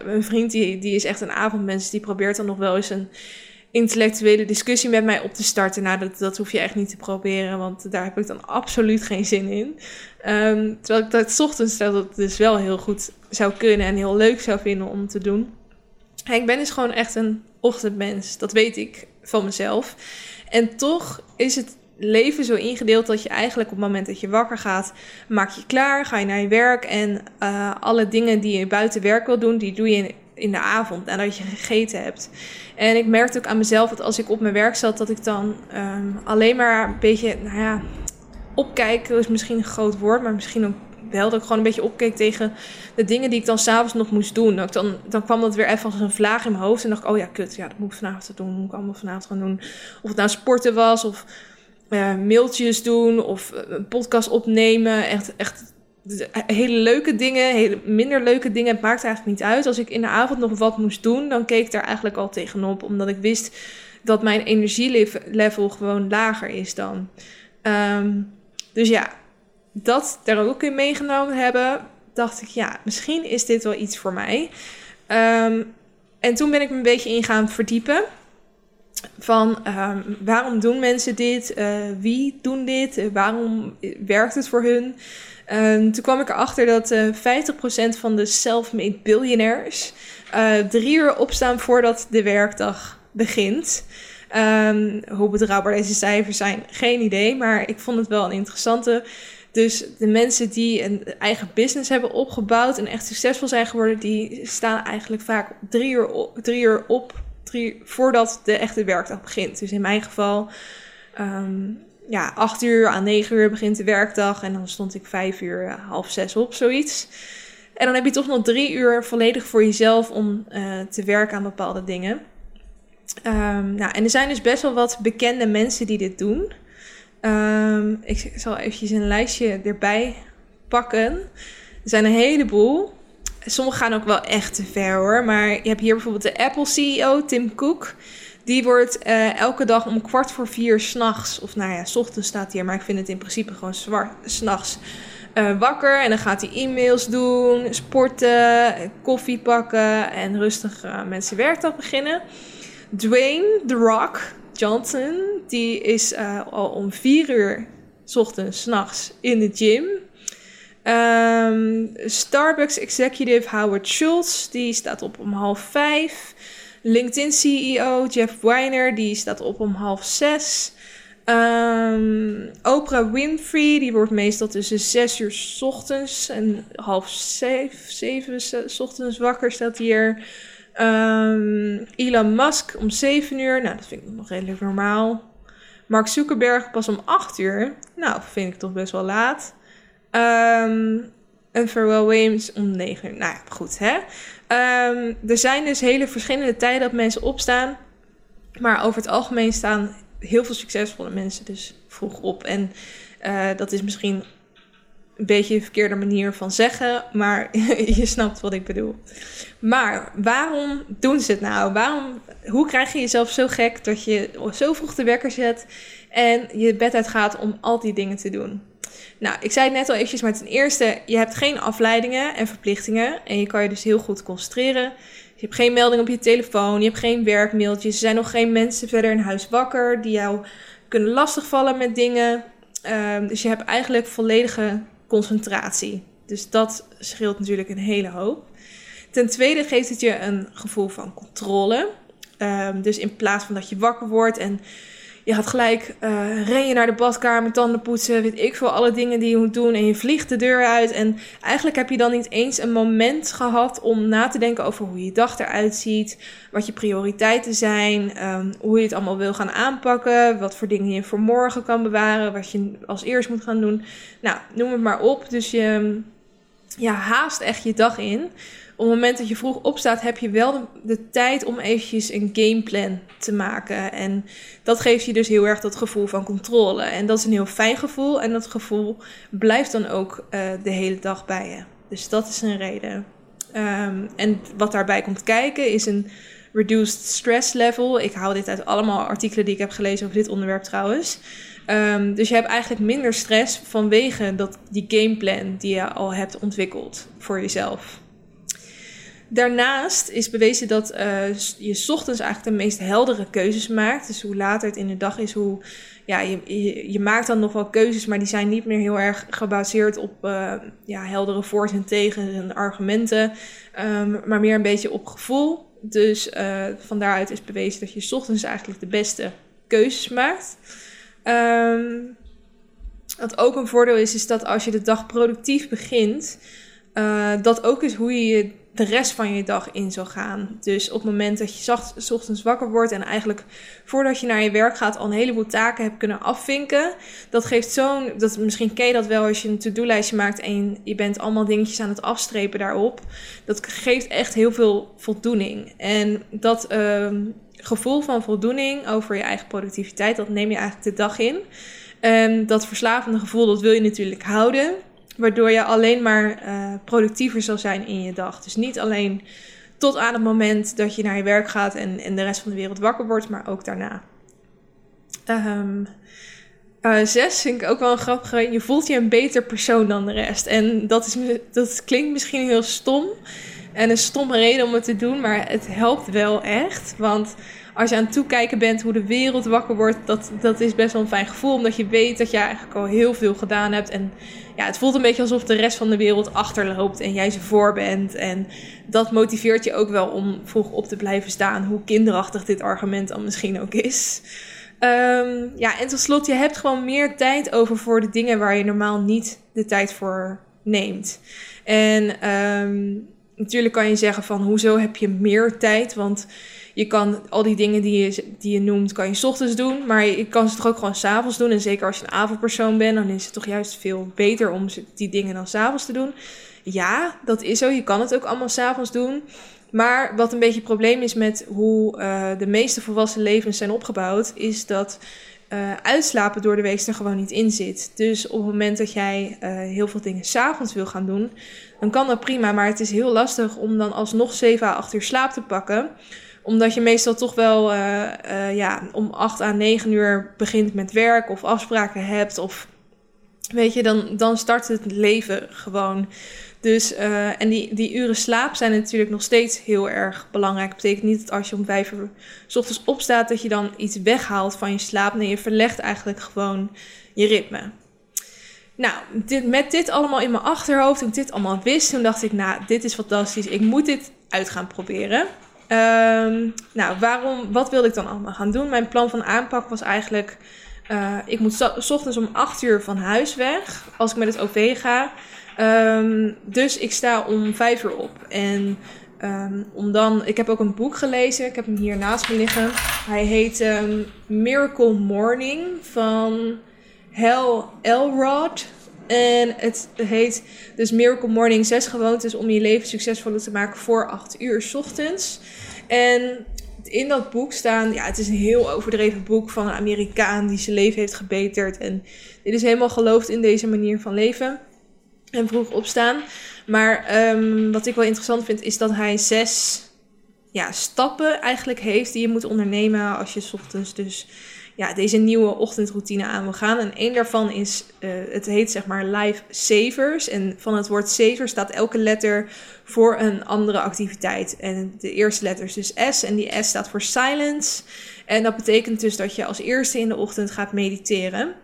A: mijn vriend, die, die is echt een avondmens. Die probeert dan nog wel eens een intellectuele discussie met mij op te starten. Nou, dat, hoef je echt niet te proberen, want daar heb ik dan absoluut geen zin in. Um, terwijl ik dat ochtends dat het dus wel heel goed zou kunnen en heel leuk zou vinden om te doen. ik ben dus gewoon echt een ochtendmens. Dat weet ik van mezelf. En toch is het leven zo ingedeeld dat je eigenlijk op het moment dat je wakker gaat, maak je klaar, ga je naar je werk en uh, alle dingen die je buiten werk wil doen, die doe je in de avond nadat je gegeten hebt. En ik merkte ook aan mezelf dat als ik op mijn werk zat, dat ik dan um, alleen maar een beetje, nou ja, opkijken is misschien een groot woord, maar misschien ook wel dat ik gewoon een beetje opkeek tegen de dingen die ik dan s'avonds nog moest doen. Dat dan, dan kwam dat weer even als een vlaag in mijn hoofd en dacht ik, oh ja, kut, ja, dat moet ik vanavond doen, moet ik allemaal vanavond gaan doen. Of het nou sporten was of uh, mailtjes doen of een podcast opnemen. Echt, echt hele leuke dingen, hele minder leuke dingen, het maakt eigenlijk niet uit. Als ik in de avond nog wat moest doen, dan keek ik daar eigenlijk al tegenop. Omdat ik wist dat mijn energielevel gewoon lager is dan. Um, dus ja, dat daar ook in meegenomen hebben, dacht ik, ja, misschien is dit wel iets voor mij. Um, en toen ben ik me een beetje in gaan verdiepen. Van um, waarom doen mensen dit? Uh, wie doen dit? Uh, waarom werkt het voor hun? Um, toen kwam ik erachter dat uh, eh, 50% van de self-made billionaires drie uur opstaan voordat de werkdag begint. Um, hoe betrouwbaar deze cijfers zijn, geen idee. Maar ik vond het wel een interessante. Dus de mensen die een eigen business hebben opgebouwd en echt succesvol zijn geworden, die staan eigenlijk vaak drie uur drie uur op drie, voordat de echte werkdag begint. Dus in mijn geval um, ja, acht uur aan negen uur begint de werkdag. En dan stond ik vijf uur, eh, half zes op, zoiets. En dan heb je toch nog drie uur volledig voor jezelf om uh, te werken aan bepaalde dingen. Um, nou, en er zijn dus best wel wat bekende mensen die dit doen. Um, ik zal eventjes een lijstje erbij pakken. Er zijn een heleboel. Sommige gaan ook wel echt te ver hoor. Maar je hebt hier bijvoorbeeld de Apple CEO, Tim Cook. Die wordt uh, elke dag om kwart voor vier s'nachts, of nou ja, s ochtends staat hier, maar ik vind het in principe gewoon s'nachts. Uh, wakker en dan gaat hij e-mails doen, sporten, koffie pakken en rustig uh, met zijn beginnen. Dwayne The Rock Johnson, die is al om vier uur s ochtends, s'nachts in de gym. Um, Starbucks executive Howard Schultz, die staat op om half vijf. LinkedIn CEO Jeff Weiner, die staat op om half zes. Um, Oprah Winfrey, die wordt meestal tussen zes uur s ochtends en half zeven, zeven s ochtends wakker, staat hier. Um, Elon Musk om zeven uur, nou dat vind ik nog redelijk normaal. Mark Zuckerberg pas om acht uur, nou vind ik toch best wel laat. Um, en Pharrell Williams om negen uur, nou ja, goed hè. Um, er zijn dus hele verschillende tijden dat mensen opstaan. Maar over het algemeen staan heel veel succesvolle mensen dus vroeg op. En uh, dat is misschien een beetje een verkeerde manier van zeggen, maar (laughs) je snapt wat ik bedoel. Maar waarom doen ze het nou? Waarom, hoe krijg je jezelf zo gek dat je zo vroeg de wekker zet en je bed uitgaat om al die dingen te doen? Nou, ik zei het net al eventjes, maar ten eerste, je hebt geen afleidingen en verplichtingen. En je kan je dus heel goed concentreren. Je hebt geen melding op je telefoon, je hebt geen werkmailtjes. Er zijn nog geen mensen verder in huis wakker die jou kunnen lastigvallen met dingen. Um, dus je hebt eigenlijk volledige concentratie. Dus dat scheelt natuurlijk een hele hoop. Ten tweede geeft het je een gevoel van controle. Um, dus in plaats van dat je wakker wordt en je gaat gelijk, uh, ren je naar de badkamer, tanden poetsen, weet ik veel, alle dingen die je moet doen. En je vliegt de deur uit. En eigenlijk heb je dan niet eens een moment gehad om na te denken over hoe je dag eruit ziet. Wat je prioriteiten zijn. Um, hoe je het allemaal wil gaan aanpakken. Wat voor dingen je voor morgen kan bewaren. Wat je als eerst moet gaan doen. Nou, noem het maar op. Dus je ja, haast echt je dag in op het moment dat je vroeg opstaat, heb je wel de, tijd om eventjes een gameplan te maken. En dat geeft je dus heel erg dat gevoel van controle. En dat is een heel fijn gevoel. En dat gevoel blijft dan ook uh, de hele dag bij je. Dus dat is een reden. Um, en wat daarbij komt kijken is een reduced stress level. Ik haal dit uit allemaal artikelen die ik heb gelezen over dit onderwerp trouwens. Um, dus je hebt eigenlijk minder stress vanwege dat, die gameplan die je al hebt ontwikkeld voor jezelf. Daarnaast is bewezen dat uh, je ochtends eigenlijk de meest heldere keuzes maakt. Dus hoe later het in de dag is, hoe ja, je, je, maakt dan nog wel keuzes, maar die zijn niet meer heel erg gebaseerd op uh, ja, heldere voor's en tegen en argumenten, um, maar meer een beetje op gevoel. Dus uh, van daaruit is bewezen dat je ochtends eigenlijk de beste keuzes maakt. Um, wat ook een voordeel is, is dat als je de dag productief begint, dat ook is hoe je de rest van je dag in zou gaan. Dus op het moment dat je s ochtends wakker wordt en eigenlijk voordat je naar je werk gaat al een heleboel taken hebt kunnen afvinken, dat geeft zo'n, dat, misschien ken je dat wel als je een to-do-lijstje maakt en je bent allemaal dingetjes aan het afstrepen daarop. Dat geeft echt heel veel voldoening. En dat uh, gevoel van voldoening over je eigen productiviteit, dat neem je eigenlijk de dag in. Um, dat verslavende gevoel, dat wil je natuurlijk houden. Waardoor je alleen maar uh, productiever zal zijn in je dag. Dus niet alleen tot aan het moment dat je naar je werk gaat en, en de rest van de wereld wakker wordt, maar ook daarna. Um, uh, zes vind ik ook wel een grappige. Je voelt je een beter persoon dan de rest. En dat, is, dat klinkt misschien heel stom. En een stomme reden om het te doen, maar het helpt wel echt. Want als je aan het toekijken bent hoe de wereld wakker wordt, dat, dat is best wel een fijn gevoel. Omdat je weet dat je eigenlijk al heel veel gedaan hebt. En ja, het voelt een beetje alsof de rest van de wereld achterloopt en jij ze voor bent. En dat motiveert je ook wel om vroeg op te blijven staan. Hoe kinderachtig dit argument dan misschien ook is. Um, ja, en tot slot, je hebt gewoon meer tijd over voor de dingen waar je normaal niet de tijd voor neemt. En um, natuurlijk kan je zeggen van hoezo heb je meer tijd? Want je kan al die dingen die je, die je noemt, kan je s ochtends doen. Maar je kan ze toch ook gewoon s'avonds doen. En zeker als je een avondpersoon bent, dan is het toch juist veel beter om die dingen dan s'avonds te doen. Ja, dat is zo. Je kan het ook allemaal s'avonds doen. Maar wat een beetje het probleem is met hoe uh, de meeste volwassen levens zijn opgebouwd, is dat uh, uitslapen door de week er gewoon niet in zit. Dus op het moment dat jij uh, heel veel dingen s'avonds wil gaan doen, dan kan dat prima. Maar het is heel lastig om dan alsnog 7 à 8 uur slaap te pakken omdat je meestal toch wel uh, uh, ja, om 8 à 9 uur begint met werk of afspraken hebt. Of weet je, dan, dan start het leven gewoon. Dus, uh, en die, die uren slaap zijn natuurlijk nog steeds heel erg belangrijk. Dat betekent niet dat als je om 5 uur s ochtends opstaat, dat je dan iets weghaalt van je slaap. Nee, je verlegt eigenlijk gewoon je ritme. Nou, dit, met dit allemaal in mijn achterhoofd, toen ik dit allemaal wist, toen dacht ik, nou, dit is fantastisch. Ik moet dit uit gaan proberen. Um, nou, waarom, wat wilde ik dan allemaal gaan doen? Mijn plan van aanpak was eigenlijk... Uh, ik moet s ochtends om 8 uur van huis weg als ik met het OV ga. Um, dus ik sta om 5 uur op. En um, om dan, ik heb ook een boek gelezen. Ik heb hem hier naast me liggen. Hij heet Miracle Morning van Hal Elrod. En het heet dus Miracle Morning: zes gewoontes om je leven succesvoller te maken voor 8 uur s ochtends. En in dat boek staan, ja, het is een heel overdreven boek van een Amerikaan die zijn leven heeft gebeterd. En dit is helemaal geloofd in deze manier van leven en vroeg opstaan. Maar um, wat ik wel interessant vind, is dat hij zes ja, stappen eigenlijk heeft die je moet ondernemen als je s ochtends dus ja, deze nieuwe ochtendroutine aan wil gaan. En één daarvan is, uh, het heet zeg maar Life Savers. En van het woord saver staat elke letter voor een andere activiteit. En de eerste letter is dus S en die S staat voor silence. En dat betekent dus dat je als eerste in de ochtend gaat mediteren.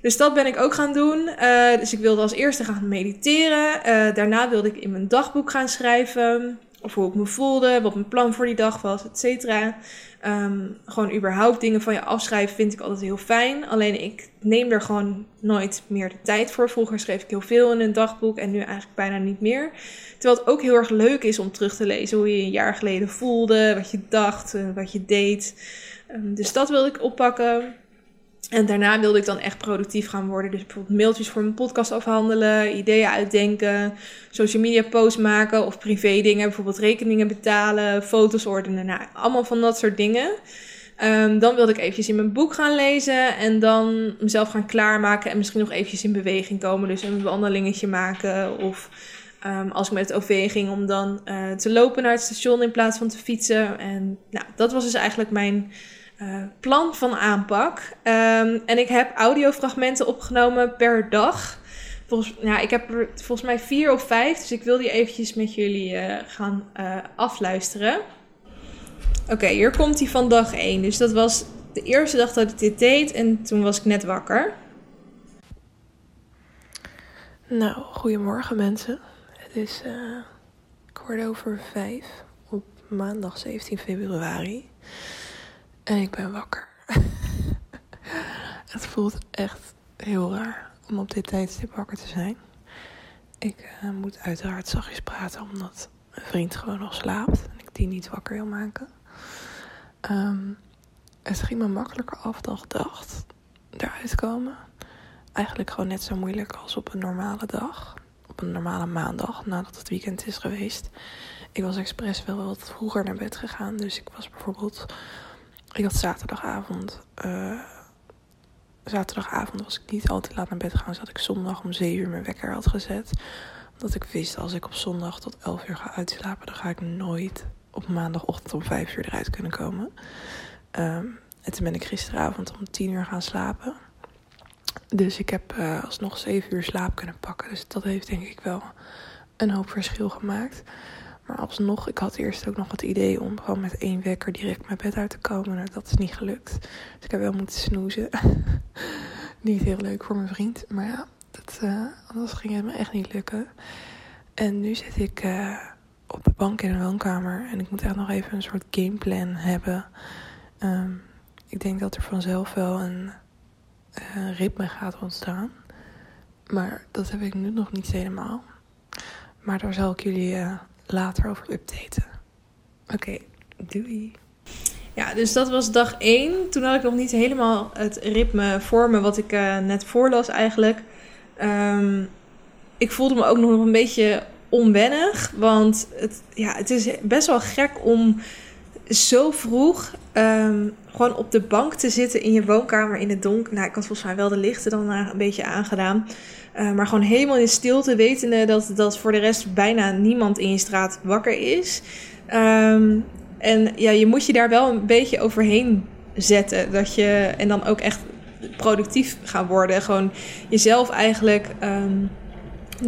A: Dus dat ben ik ook gaan doen. Uh, dus ik wilde als eerste gaan mediteren. Uh, daarna wilde ik in mijn dagboek gaan schrijven. Of hoe ik me voelde, wat mijn plan voor die dag was, et cetera. Ehm, gewoon überhaupt dingen van je afschrijven vind ik altijd heel fijn. Alleen ik neem er gewoon nooit meer de tijd voor. Vroeger schreef ik heel veel in een dagboek en nu eigenlijk bijna niet meer. Terwijl het ook heel erg leuk is om terug te lezen hoe je een jaar geleden voelde, wat je dacht, eh, wat je deed. Ehm, dus dat wilde ik oppakken. En daarna wilde ik dan echt productief gaan worden. Dus bijvoorbeeld mailtjes voor mijn podcast afhandelen, ideeën uitdenken, social media posts maken of privé dingen, bijvoorbeeld rekeningen betalen, foto's ordenen. Nou, allemaal van dat soort dingen. Ehm, dan wilde ik eventjes in mijn boek gaan lezen en dan mezelf gaan klaarmaken en misschien nog eventjes in beweging komen. Dus een wandelingetje maken of ehm, als ik met het OV ging om dan uh, te lopen naar het station in plaats van te fietsen. En nou, dat was dus eigenlijk mijn uh, plan van aanpak. Um, en ik heb audiofragmenten opgenomen per dag. Volgens, ja, ik heb er volgens mij vier of vijf. Dus ik wil die eventjes met jullie uh, gaan uh, afluisteren. Oké, hier komt die van dag 1. Dus dat was de eerste dag dat ik dit deed. En toen was ik net wakker.
B: Nou, goedemorgen mensen. Het is kwart over vijf op maandag 17 februari. En ik ben wakker. (laughs) het voelt echt heel raar om op dit tijdstip wakker te zijn. Ik uh, moet uiteraard zachtjes praten omdat mijn vriend gewoon nog slaapt en ik die niet wakker wil maken. Um, het ging me makkelijker af dan gedacht eruit komen. Eigenlijk gewoon net zo moeilijk als op een normale dag. Op een normale maandag nadat het weekend is geweest. Ik was expres wel wat vroeger naar bed gegaan. Dus ik was bijvoorbeeld ik had zaterdagavond. Uh, zaterdagavond was ik niet al te laat naar bed gegaan. Zodat ik zondag om 7 uur mijn wekker had gezet. Omdat ik wist als ik op zondag tot 11 uur ga uitslapen, dan ga ik nooit op maandagochtend om 5 uur eruit kunnen komen. Um, en toen ben ik gisteravond om 10 uur gaan slapen. Dus ik heb uh, alsnog 7 uur slaap kunnen pakken. Dus dat heeft denk ik wel een hoop verschil gemaakt. Maar alsnog, ik had eerst ook nog het idee om gewoon met één wekker direct mijn bed uit te komen. Nou, dat is niet gelukt. Dus ik heb wel moeten snoezen. (laughs) niet heel leuk voor mijn vriend. Maar ja, dat, uh, anders ging het me echt niet lukken. En nu zit ik uh, op de bank in de woonkamer. En ik moet echt nog even een soort gameplan hebben. Um, ik denk dat er vanzelf wel een uh, ritme gaat ontstaan. Maar dat heb ik nu nog niet helemaal. Maar daar zal ik jullie later over updaten. Oké, doei.
A: Ja, dus dat was dag 1. Toen had ik nog niet helemaal het ritme voor me wat ik uh, net voorlas eigenlijk. Um, ik voelde me ook nog een beetje onwennig. Want het, ja, het is best wel gek om zo vroeg um, gewoon op de bank te zitten in je woonkamer in het donker. Nou, ik had volgens mij wel de lichten dan een beetje aangedaan. Uh, maar gewoon helemaal in stilte, wetende dat, dat voor de rest bijna niemand in je straat wakker is. Um, en ja, je moet je daar wel een beetje overheen zetten. Dat je, en dan ook echt productief gaan worden. Gewoon jezelf eigenlijk um,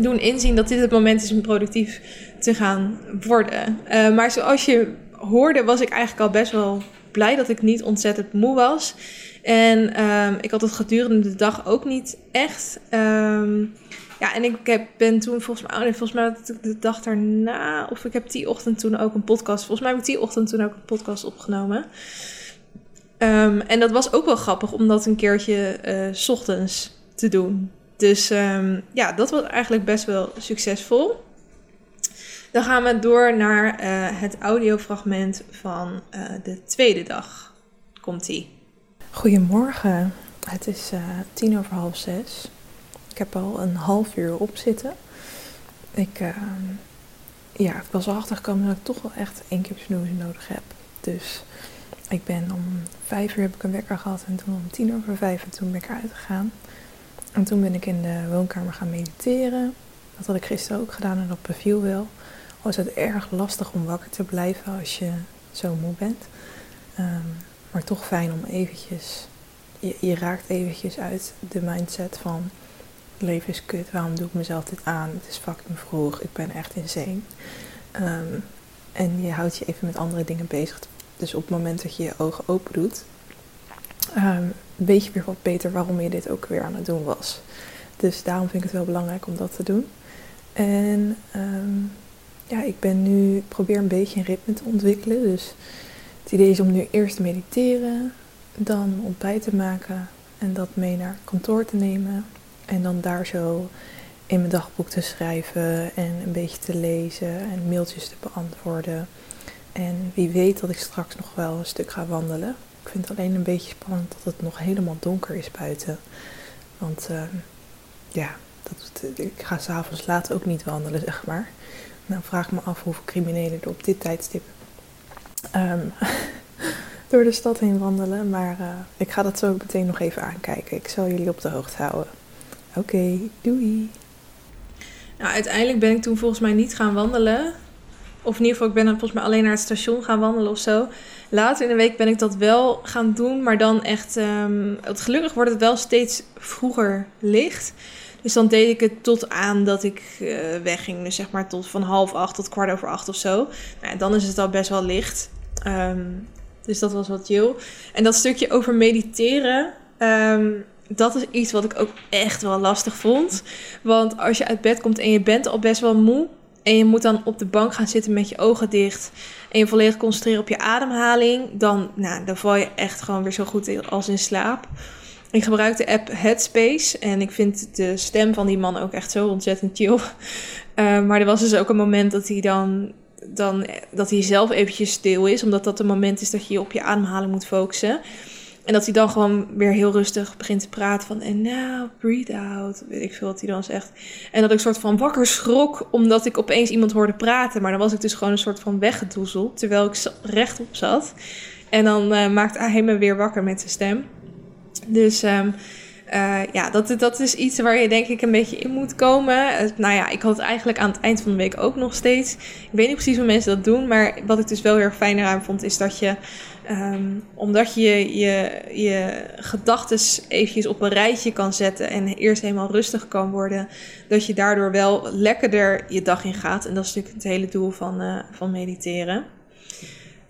A: doen inzien dat dit het moment is om productief te gaan worden. Uh, maar zoals je hoorde, was ik eigenlijk al best wel blij dat ik niet ontzettend moe was. En um, ik had het gedurende de dag ook niet echt. Um, ja, en ik heb, ben toen volgens mij, volgens mij de dag daarna, of ik heb die ochtend toen ook een podcast, volgens mij heb ik die ochtend toen ook een podcast opgenomen. Um, en dat was ook wel grappig om dat een keertje uh, s ochtends te doen. Dus ja, dat was eigenlijk best wel succesvol. Dan gaan we door naar uh, het audiofragment van uh, de tweede dag. Komt-ie.
B: Goedemorgen. Het is uh, tien over half zes. Ik heb al een half uur op zitten. Ik, uh, ja, ik was erachter gekomen dat ik toch wel echt één keer snoezen nodig heb. Dus ik ben om vijf uur heb ik een wekker gehad en toen om tien over vijf en toen ben ik eruit gegaan. En toen ben ik in de woonkamer gaan mediteren. Dat had ik gisteren ook gedaan en dat beviel wel. Al is het erg lastig om wakker te blijven als je zo moe bent. Um, maar toch fijn om eventjes, je, je, raakt eventjes uit de mindset van leven is kut, waarom doe ik mezelf dit aan? Het is fucking vroeg, ik ben echt insane. Um, en je houdt je even met andere dingen bezig. Dus op het moment dat je je ogen open doet, um, weet je weer wat beter waarom je dit ook weer aan het doen was. Dus daarom vind ik het wel belangrijk om dat te doen. En um, ja, ik ben nu, probeer een beetje een ritme te ontwikkelen. Dus het idee is om nu eerst te mediteren, dan ontbijt te maken en dat mee naar kantoor te nemen. En dan daar zo in mijn dagboek te schrijven en een beetje te lezen en mailtjes te beantwoorden. En wie weet dat ik straks nog wel een stuk ga wandelen. Ik vind het alleen een beetje spannend dat het nog helemaal donker is buiten. Want uh, ja, dat, ik ga s'avonds laat ook niet wandelen, zeg maar. Nou vraag ik me af hoeveel criminelen er op dit tijdstip um, (laughs) door de stad heen wandelen. Maar uh, ik ga dat zo meteen nog even aankijken. Ik zal jullie op de hoogte houden. Oké, doei.
A: Nou, uiteindelijk ben ik toen volgens mij niet gaan wandelen. Of in ieder geval, ik ben volgens mij alleen naar het station gaan wandelen of zo. Later in de week ben ik dat wel gaan doen. Maar dan echt, um, gelukkig wordt het wel steeds vroeger licht. Dus dan deed ik het tot aan dat ik uh, wegging. Dus zeg maar tot van half acht tot kwart over acht of zo. Nou, dan is het al best wel licht. Um, dus dat was wat chill. En dat stukje over mediteren. Um, dat is iets wat ik ook echt wel lastig vond. Want als je uit bed komt en je bent al best wel moe. En je moet dan op de bank gaan zitten met je ogen dicht. En je volledig concentreren op je ademhaling. Dan, nou, dan val je echt gewoon weer zo goed als in slaap. Ik gebruik de app Headspace. En ik vind de stem van die man ook echt zo ontzettend chill. Uh, (laughs) maar er was dus ook een moment dat hij dan, dan dat hij zelf eventjes stil is. Omdat dat een moment is dat je op je ademhaling moet focussen. En dat hij dan gewoon weer heel rustig begint te praten van... En now, breathe out. Weet ik veel wat hij dan zegt. En dat ik soort van wakker schrok omdat ik opeens iemand hoorde praten. Maar dan was ik dus gewoon een soort van weggedoezeld. Terwijl ik rechtop zat. En dan uh, maakte hij me weer wakker met zijn stem. Dus um, uh, ja, dat, dat is iets waar je denk ik een beetje in moet komen. Nou ja, ik had het eigenlijk aan het eind van de week ook nog steeds. Ik weet niet precies hoe mensen dat doen. Maar wat ik dus wel heel erg fijn eraan vond, is dat je... Um, omdat je je, je gedachten eventjes op een rijtje kan zetten en eerst helemaal rustig kan worden, dat je daardoor wel lekkerder je dag in gaat. En dat is natuurlijk het hele doel van, uh, van mediteren.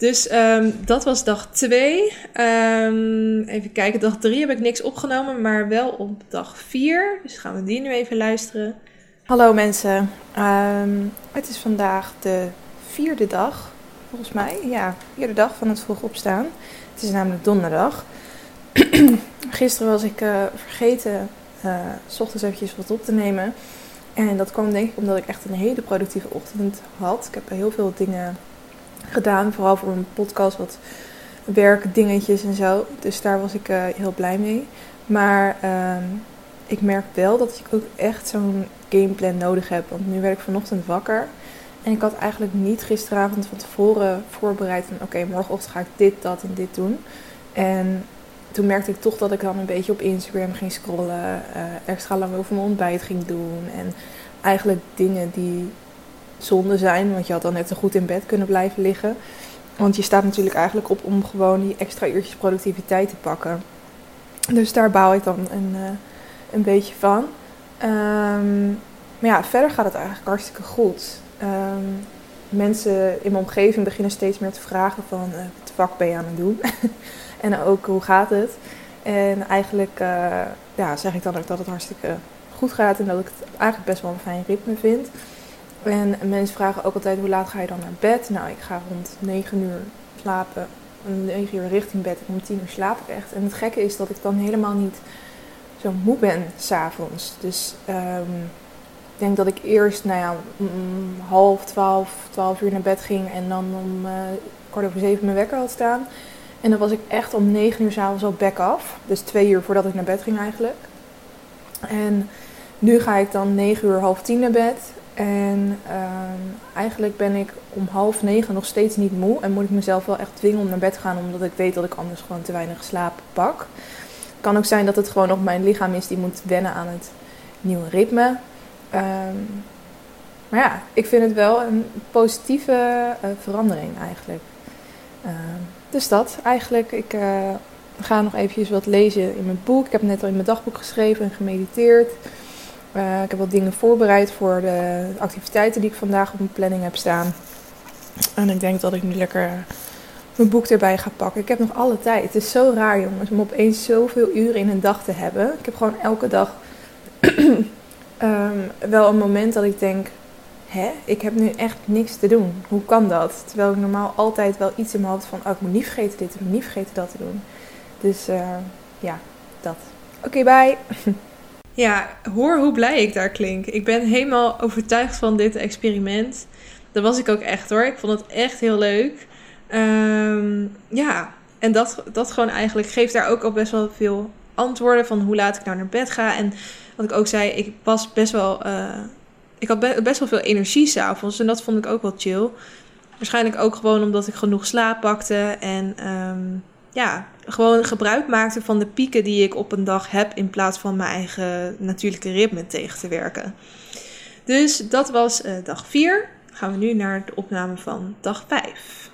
A: Dus um, dat was dag 2. Um, even kijken, dag 3 heb ik niks opgenomen, maar wel op dag 4. Dus gaan we die nu even luisteren.
B: Hallo mensen, um, het is vandaag de vierde dag, volgens mij. Ja, vierde dag van het vroeg opstaan. Het is namelijk donderdag. (clears throat) Gisteren was ik uh, vergeten uh, s eventjes wat op te nemen. En dat kwam denk ik omdat ik echt een hele productieve ochtend had. Ik heb heel veel dingen gedaan. Vooral voor een podcast, wat werkdingetjes en zo. Dus daar was ik uh, heel blij mee. Maar uh, ik merk wel dat ik ook echt zo'n gameplan nodig heb. Want nu werd ik vanochtend wakker. En ik had eigenlijk niet gisteravond van tevoren voorbereid van... oké, morgenochtend ga ik dit, dat en dit doen. En toen merkte ik toch dat ik dan een beetje op Instagram ging scrollen. Uh, extra lang over mijn ontbijt ging doen. En eigenlijk dingen die zonde zijn. Want je had dan net zo goed in bed kunnen blijven liggen. Want je staat natuurlijk eigenlijk op om gewoon die extra uurtjes productiviteit te pakken. Dus daar bouw ik dan een, uh, een beetje van. Um, maar ja, verder gaat het eigenlijk hartstikke goed. Um, mensen in mijn omgeving beginnen steeds meer te vragen van uh, wat vak ben je aan het doen? (laughs) en ook hoe gaat het? En eigenlijk uh, ja, zeg ik dan ook dat het hartstikke goed gaat en dat ik het eigenlijk best wel een fijn ritme vind. En mensen vragen ook altijd hoe laat ga je dan naar bed? Nou, ik ga rond 9 uur slapen. Om 9 uur richting bed en om 10 uur slaap ik echt. En het gekke is dat ik dan helemaal niet zo moe ben s'avonds. Dus um, ik denk dat ik eerst, nou ja, um, half 12, 12 uur naar bed ging en dan om uh, kwart over 7 mijn wekker had staan. En dan was ik echt om 9 uur s'avonds al back af. Dus twee uur voordat ik naar bed ging eigenlijk. En nu ga ik dan 9 uur, half 10 naar bed. En um, eigenlijk ben ik om half negen nog steeds niet moe. En moet ik mezelf wel echt dwingen om naar bed te gaan, omdat ik weet dat ik anders gewoon te weinig slaap pak. Kan ook zijn dat het gewoon nog mijn lichaam is die moet wennen aan het nieuwe ritme. Um, maar ja, ik vind het wel een positieve uh, verandering eigenlijk. Uh, dus dat eigenlijk. Ik uh, ga nog eventjes wat lezen in mijn boek. Ik heb net al in mijn dagboek geschreven en gemediteerd. Uh, ik heb wat dingen voorbereid voor de activiteiten die ik vandaag op mijn planning heb staan. En ik denk dat ik nu lekker mijn boek erbij ga pakken. Ik heb nog alle tijd. Het is zo raar, jongens, om opeens zoveel uren in een dag te hebben. Ik heb gewoon elke dag um, (clears throat) wel een moment dat ik denk:
A: hè, ik heb nu echt niks te doen. Hoe kan dat? Terwijl ik normaal altijd wel iets in me had van, oh, ik moet niet vergeten dit, ik moet niet vergeten dat te doen. Dus uh, ja, dat. Oké, bye. (laughs) Ja, hoor hoe blij ik daar klink. Ik ben helemaal overtuigd van dit experiment. Dat was ik ook echt hoor. Ik vond het echt heel leuk. Um, ja, en dat, dat gewoon eigenlijk geeft daar ook al best wel veel antwoorden van hoe laat ik nou naar bed ga. En wat ik ook zei, ik was best wel. Uh, ik had best wel veel energie s'avonds. En dat vond ik ook wel chill. Waarschijnlijk ook gewoon omdat ik genoeg slaap pakte. En um, ja, gewoon gebruik maakte van de pieken die ik op een dag heb. In plaats van mijn eigen natuurlijke ritme tegen te werken. Dus dat was uh, dag 4. Gaan we nu naar de opname van dag 5.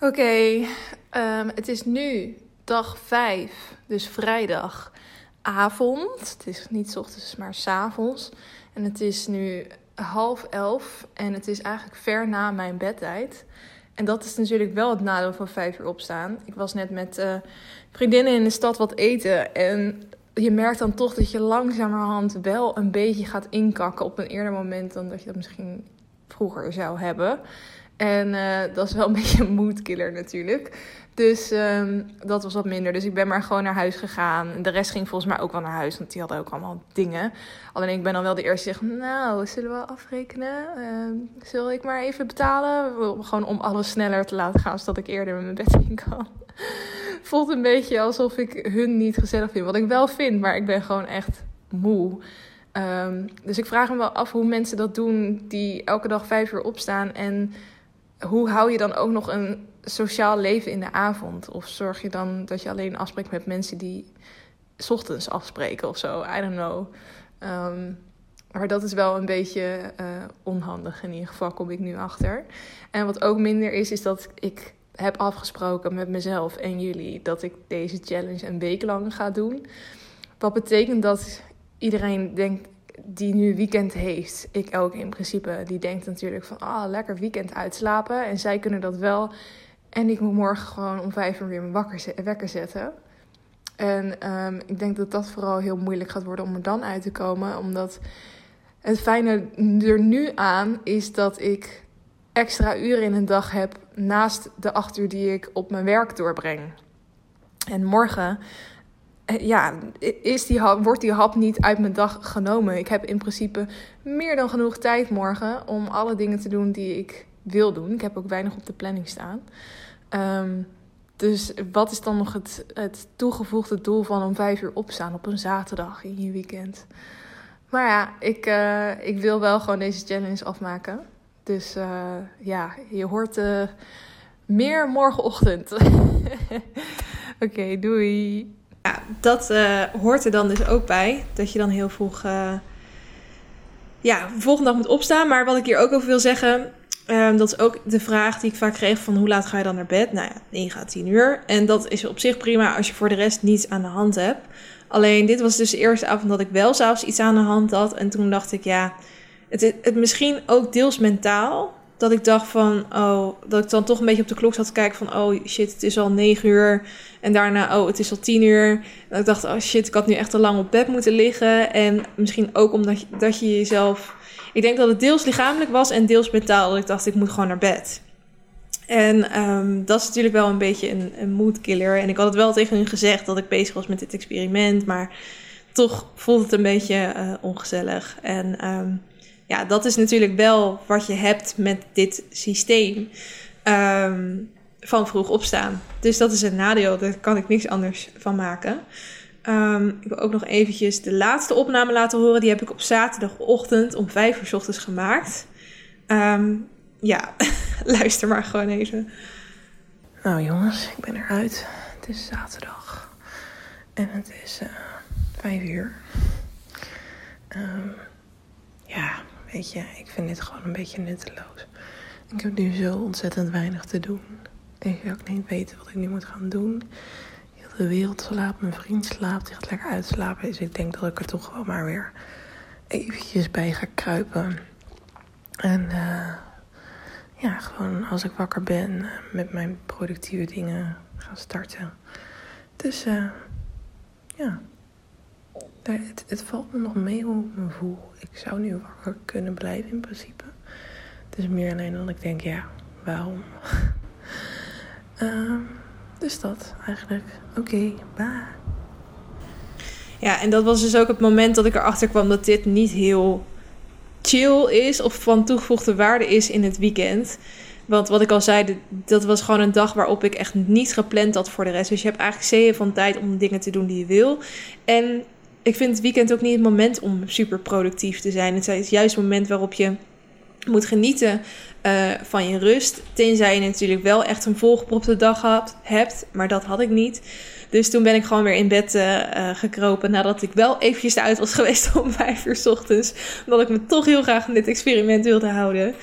B: Oké, um, het is nu dag 5, dus vrijdagavond. Het is niet ochtends, maar s avonds. En het is nu half elf en het is eigenlijk ver na mijn bedtijd. En dat is natuurlijk wel het nadeel van vijf uur opstaan. Ik was net met uh, vriendinnen in de stad wat eten. En je merkt dan toch dat je langzamerhand wel een beetje gaat inkakken op een eerder moment dan dat je dat misschien vroeger zou hebben. En uh, dat is wel een (laughs) beetje een moodkiller natuurlijk. Dus um, dat was wat minder. Dus ik ben maar gewoon naar huis gegaan. De rest ging volgens mij ook wel naar huis, want die hadden ook allemaal dingen. Alleen ik ben dan wel de eerste die zegt, nou, zullen we afrekenen? Uh, zul ik maar even betalen? Gewoon om alles sneller te laten gaan, zodat ik eerder met mijn bed in kan. (laughs) Voelt een beetje alsof ik hun niet gezellig vind. Wat ik wel vind, maar ik ben gewoon echt moe. Um, dus ik vraag me wel af hoe mensen dat doen die elke dag vijf uur opstaan. En hoe hou je dan ook nog een sociaal leven in de avond? Of zorg je dan dat je alleen afspreekt met mensen die s ochtends afspreken of zo? I don't know. Um, maar dat is wel een beetje uh, onhandig. In ieder geval kom ik nu achter. En wat ook minder is, is dat ik heb afgesproken met mezelf en jullie dat ik deze challenge een week lang ga doen. Wat betekent dat iedereen denkt die nu weekend heeft, ik ook in principe, die denkt natuurlijk van ah, lekker weekend uitslapen. En zij kunnen dat wel en ik moet morgen gewoon om vijf uur weer mijn wakker wekker zetten. En um, ik denk dat dat vooral heel moeilijk gaat worden om er dan uit te komen. Omdat het fijne er nu aan is dat ik extra uren in een dag heb naast de acht uur die ik op mijn werk doorbreng. En morgen ja, is die hap, wordt die hap niet uit mijn dag genomen. Ik heb in principe meer dan genoeg tijd morgen om alle dingen te doen die ik wil doen. Ik heb ook weinig op de planning staan. Um, dus wat is dan nog het, het toegevoegde doel van om vijf uur opstaan op een zaterdag in je weekend? Maar ja, ik, uh, ik wil wel gewoon deze challenge afmaken. Dus uh, ja, je hoort meer morgenochtend. (laughs) Oké, doei.
A: Ja, dat hoort er dan dus ook bij. Dat je dan heel vroeg ja, de volgende dag moet opstaan. Maar wat ik hier ook over wil zeggen Um, dat is ook de vraag die ik vaak kreeg van hoe laat ga je dan naar bed? Nou ja, 9 à 10 uur. En dat is op zich prima als je voor de rest niets aan de hand hebt. Alleen dit was dus de eerste avond dat ik wel zelfs iets aan de hand had. En toen dacht ik, ja, het, het misschien ook deels mentaal. Dat ik dacht van, oh, dat ik dan toch een beetje op de klok zat te kijken van, oh shit, het is al 9 uur. En daarna, oh, het is al 10 uur. En dat ik dacht, oh shit, ik had nu echt te lang op bed moeten liggen. En misschien ook omdat je, dat je jezelf ik denk dat het deels lichamelijk was en deels mentaal. Dat ik dacht, ik moet gewoon naar bed. En um, dat is natuurlijk wel een beetje een, een moodkiller. En ik had het wel tegen hun gezegd dat ik bezig was met dit experiment. Maar toch voelt het een beetje uh, ongezellig. En um, ja, dat is natuurlijk wel wat je hebt met dit systeem. Um, van vroeg opstaan. Dus dat is een nadeel. Daar kan ik niks anders van maken. Um, ik wil ook nog eventjes de laatste opname laten horen. Die heb ik op zaterdagochtend om vijf uur s ochtends gemaakt. Um, ja, (laughs) luister maar gewoon even.
B: Nou jongens, ik ben eruit. Het is zaterdag. En het is uh, vijf uur. Ja, weet je, ik vind dit gewoon een beetje nutteloos. Ik heb nu zo ontzettend weinig te doen. Ik wil ook niet weten wat ik nu moet gaan doen de wereld slaapt, mijn vriend slaapt, die gaat lekker uitslapen. Dus ik denk dat ik er toch wel maar weer eventjes bij ga kruipen. En uh, ja, gewoon als ik wakker ben uh, met mijn productieve dingen gaan starten. Dus uh, ja, het, valt me nog mee hoe ik me voel. Ik zou nu wakker kunnen blijven in principe. Het is meer alleen dan ik denk, ja, waarom? uh, (laughs) dus dat eigenlijk. Oké, okay, bye.
A: Ja, en dat was dus ook het moment dat ik erachter kwam dat dit niet heel chill is of van toegevoegde waarde is in het weekend. Want wat ik al zei, dat was gewoon een dag waarop ik echt niet gepland had voor de rest. Dus je hebt eigenlijk zeeën van tijd om dingen te doen die je wil. En ik vind het weekend ook niet het moment om super productief te zijn. Het is juist het moment waarop je moet genieten uh, van je rust. Tenzij je natuurlijk wel echt een volgepropte dag hebt. Maar dat had ik niet. Dus toen ben ik gewoon weer in bed uh, gekropen. Nadat ik wel eventjes uit was (laughs) geweest om vijf uur s ochtends. Omdat ik me toch heel graag aan dit experiment wilde houden.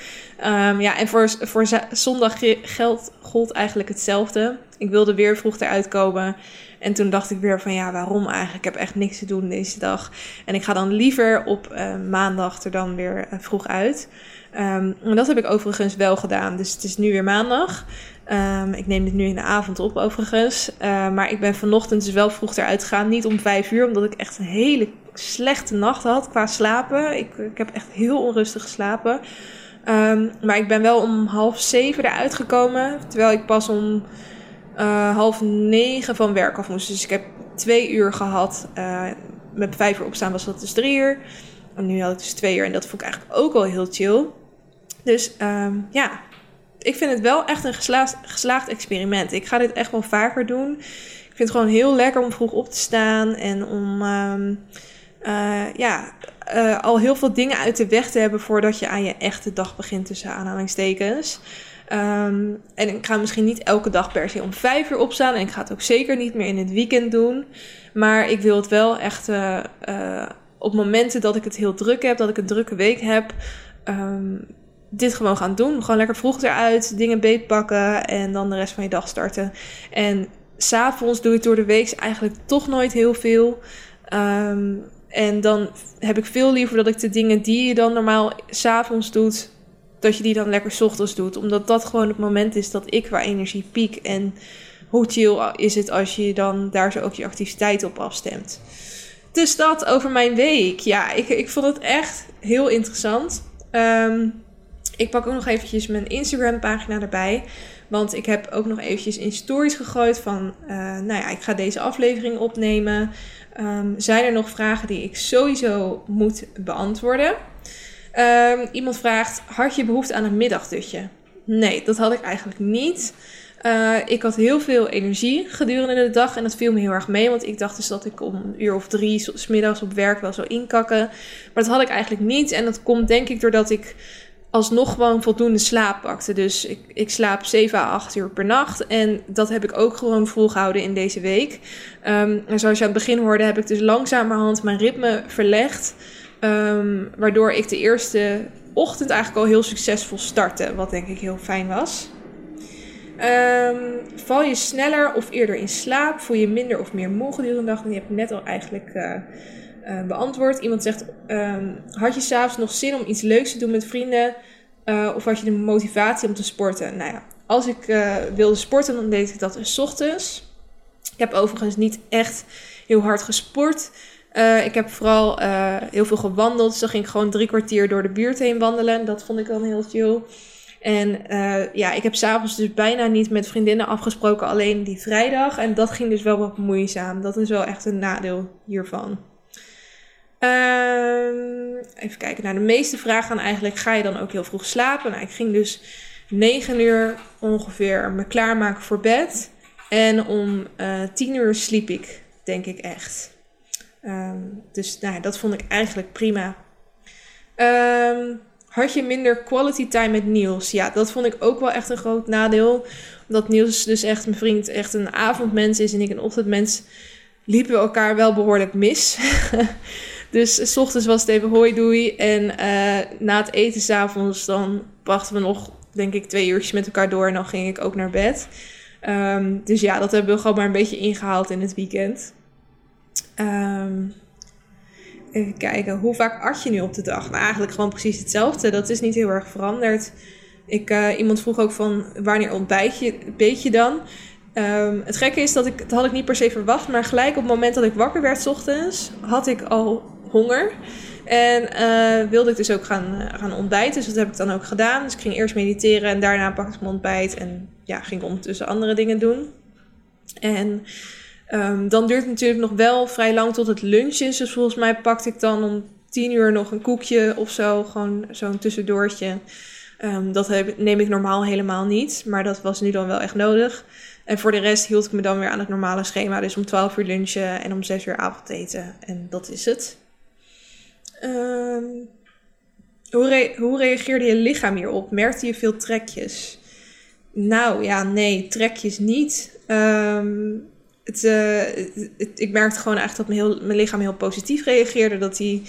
A: Um, ja, en voor, voor zondag geld gold eigenlijk hetzelfde. Ik wilde weer vroeg eruit komen. En toen dacht ik weer van ja, waarom eigenlijk? Ik heb echt niks te doen deze dag. En ik ga dan liever op uh, maandag er dan weer vroeg uit. Um, en dat heb ik overigens wel gedaan. Dus het is nu weer maandag. Um, ik neem dit nu in de avond op, overigens. Uh, maar ik ben vanochtend dus wel vroeg eruit gegaan. Niet om vijf uur, omdat ik echt een hele slechte nacht had qua slapen. Ik, ik heb echt heel onrustig geslapen. Maar ik ben wel om half zeven eruit gekomen. Terwijl ik pas om uh, half negen van werk af moest. Dus ik heb twee uur gehad. Uh, met vijf uur opstaan was dat dus drie uur. En nu had ik dus twee uur. En dat vond ik eigenlijk ook wel heel chill. Dus um, ja, ik vind het wel echt een geslaagd, experiment. Ik ga dit echt wel vaker doen. Ik vind het gewoon heel lekker om vroeg op te staan en om um, uh, ja, al heel veel dingen uit de weg te hebben voordat je aan je echte dag begint tussen aanhalingstekens. Um, en ik ga misschien niet elke dag per se om vijf uur opstaan. En ik ga het ook zeker niet meer in het weekend doen. Maar ik wil het wel echt uh, op momenten dat ik het heel druk heb, dat ik een drukke week heb. Um, dit gewoon gaan doen. Gewoon lekker vroeg eruit, dingen beetpakken en dan de rest van je dag starten. En s'avonds doe ik door de week eigenlijk toch nooit heel veel. Um, en dan heb ik veel liever dat ik de dingen die je dan normaal s'avonds doet, dat je die dan lekker s ochtends doet. Omdat dat gewoon het moment is dat ik qua energie piek. En hoe chill is het als je dan daar zo ook je activiteit op afstemt. Dus dat over mijn week. Ja, ik, ik vond het echt heel interessant. Um, ik pak ook nog eventjes mijn Instagram pagina erbij. Want ik heb ook nog eventjes in stories gegooid van, uh, nou ja, ik ga deze aflevering opnemen. Um, zijn er nog vragen die ik sowieso moet beantwoorden? Um, iemand vraagt, had je behoefte aan een middagdutje? Nee, dat had ik eigenlijk niet. Uh, ik had heel veel energie gedurende de dag en dat viel me heel erg mee. Want ik dacht dus dat ik om een uur of drie s middags op werk wel zou inkakken. Maar dat had ik eigenlijk niet. En dat komt denk ik doordat ik alsnog gewoon voldoende slaap pakte. Dus ik, ik slaap 7 à 8 uur per nacht. En dat heb ik ook gewoon volgehouden in deze week. Um, en zoals je aan het begin hoorde, heb ik dus langzamerhand mijn ritme verlegd. Um, waardoor ik de eerste ochtend eigenlijk al heel succesvol startte. Wat denk ik heel fijn was. Um, val je sneller of eerder in slaap? Voel je minder of meer moe gedurende de dag? Die heb ik net al eigenlijk... Uh, uh, beantwoord. Iemand zegt: um, Had je s'avonds nog zin om iets leuks te doen met vrienden? Uh, of had je de motivatie om te sporten? Nou ja, als ik wilde sporten, dan deed ik dat s ochtends. Ik heb overigens niet echt heel hard gesport. Ik heb vooral heel veel gewandeld. Dus dan ging ik gewoon drie kwartier door de buurt heen wandelen. Dat vond ik dan heel chill. En ja, ik heb s'avonds dus bijna niet met vriendinnen afgesproken, alleen die vrijdag. En dat ging dus wel wat moeizaam. Dat is wel echt een nadeel hiervan. Um, even kijken. Nou, de meeste vragen gaan eigenlijk: ga je dan ook heel vroeg slapen? Nou, ik ging dus 9 uur ongeveer me klaarmaken voor bed. En om uh, eh, 10 uur sliep ik, denk ik echt. Um, dus nou, dat vond ik eigenlijk prima. Um, had je minder quality time met Niels? Ja, dat vond ik ook wel echt een groot nadeel. Omdat Niels dus echt mijn vriend echt een avondmens is en ik een ochtendmens. Liepen we elkaar wel behoorlijk mis. (laughs) Dus s ochtends was het even hoi doei. En uh, na het eten s'avonds dan brachten we nog, denk ik, twee uurtjes met elkaar door. En dan ging ik ook naar bed. Um, dus ja, dat hebben we gewoon maar een beetje ingehaald in het weekend. Um, even kijken, hoe vaak at je nu op de dag? Nou, eigenlijk gewoon precies hetzelfde. Dat is niet heel erg veranderd. Ik, uh, iemand vroeg ook van wanneer ontbijt je, je dan? Ehm, het gekke is dat ik, dat had ik niet per se verwacht, maar gelijk op het moment dat ik wakker werd s ochtends, had ik al honger. En uh, wilde ik dus ook gaan, uh, gaan ontbijten. Dus dat heb ik dan ook gedaan. Dus ik ging eerst mediteren en daarna pakte ik mijn ontbijt. En ja, ging ondertussen andere dingen doen. En um, dan duurt het natuurlijk nog wel vrij lang tot het lunch is. Dus volgens mij pakte ik dan om tien uur nog een koekje of zo. Gewoon zo'n tussendoortje. Um, dat heb, neem ik normaal helemaal niet. Maar dat was nu dan wel echt nodig. En voor de rest hield ik me dan weer aan het normale schema. Dus om 12 uur lunchen en om 6 uur avondeten. En dat is het. Um, hoe, hoe reageerde je lichaam hierop? Merkte je veel trekjes? Nou ja, nee, trekjes niet. Um, uh, het, ik merkte gewoon echt dat mijn, heel, mijn lichaam heel positief reageerde. Dat hij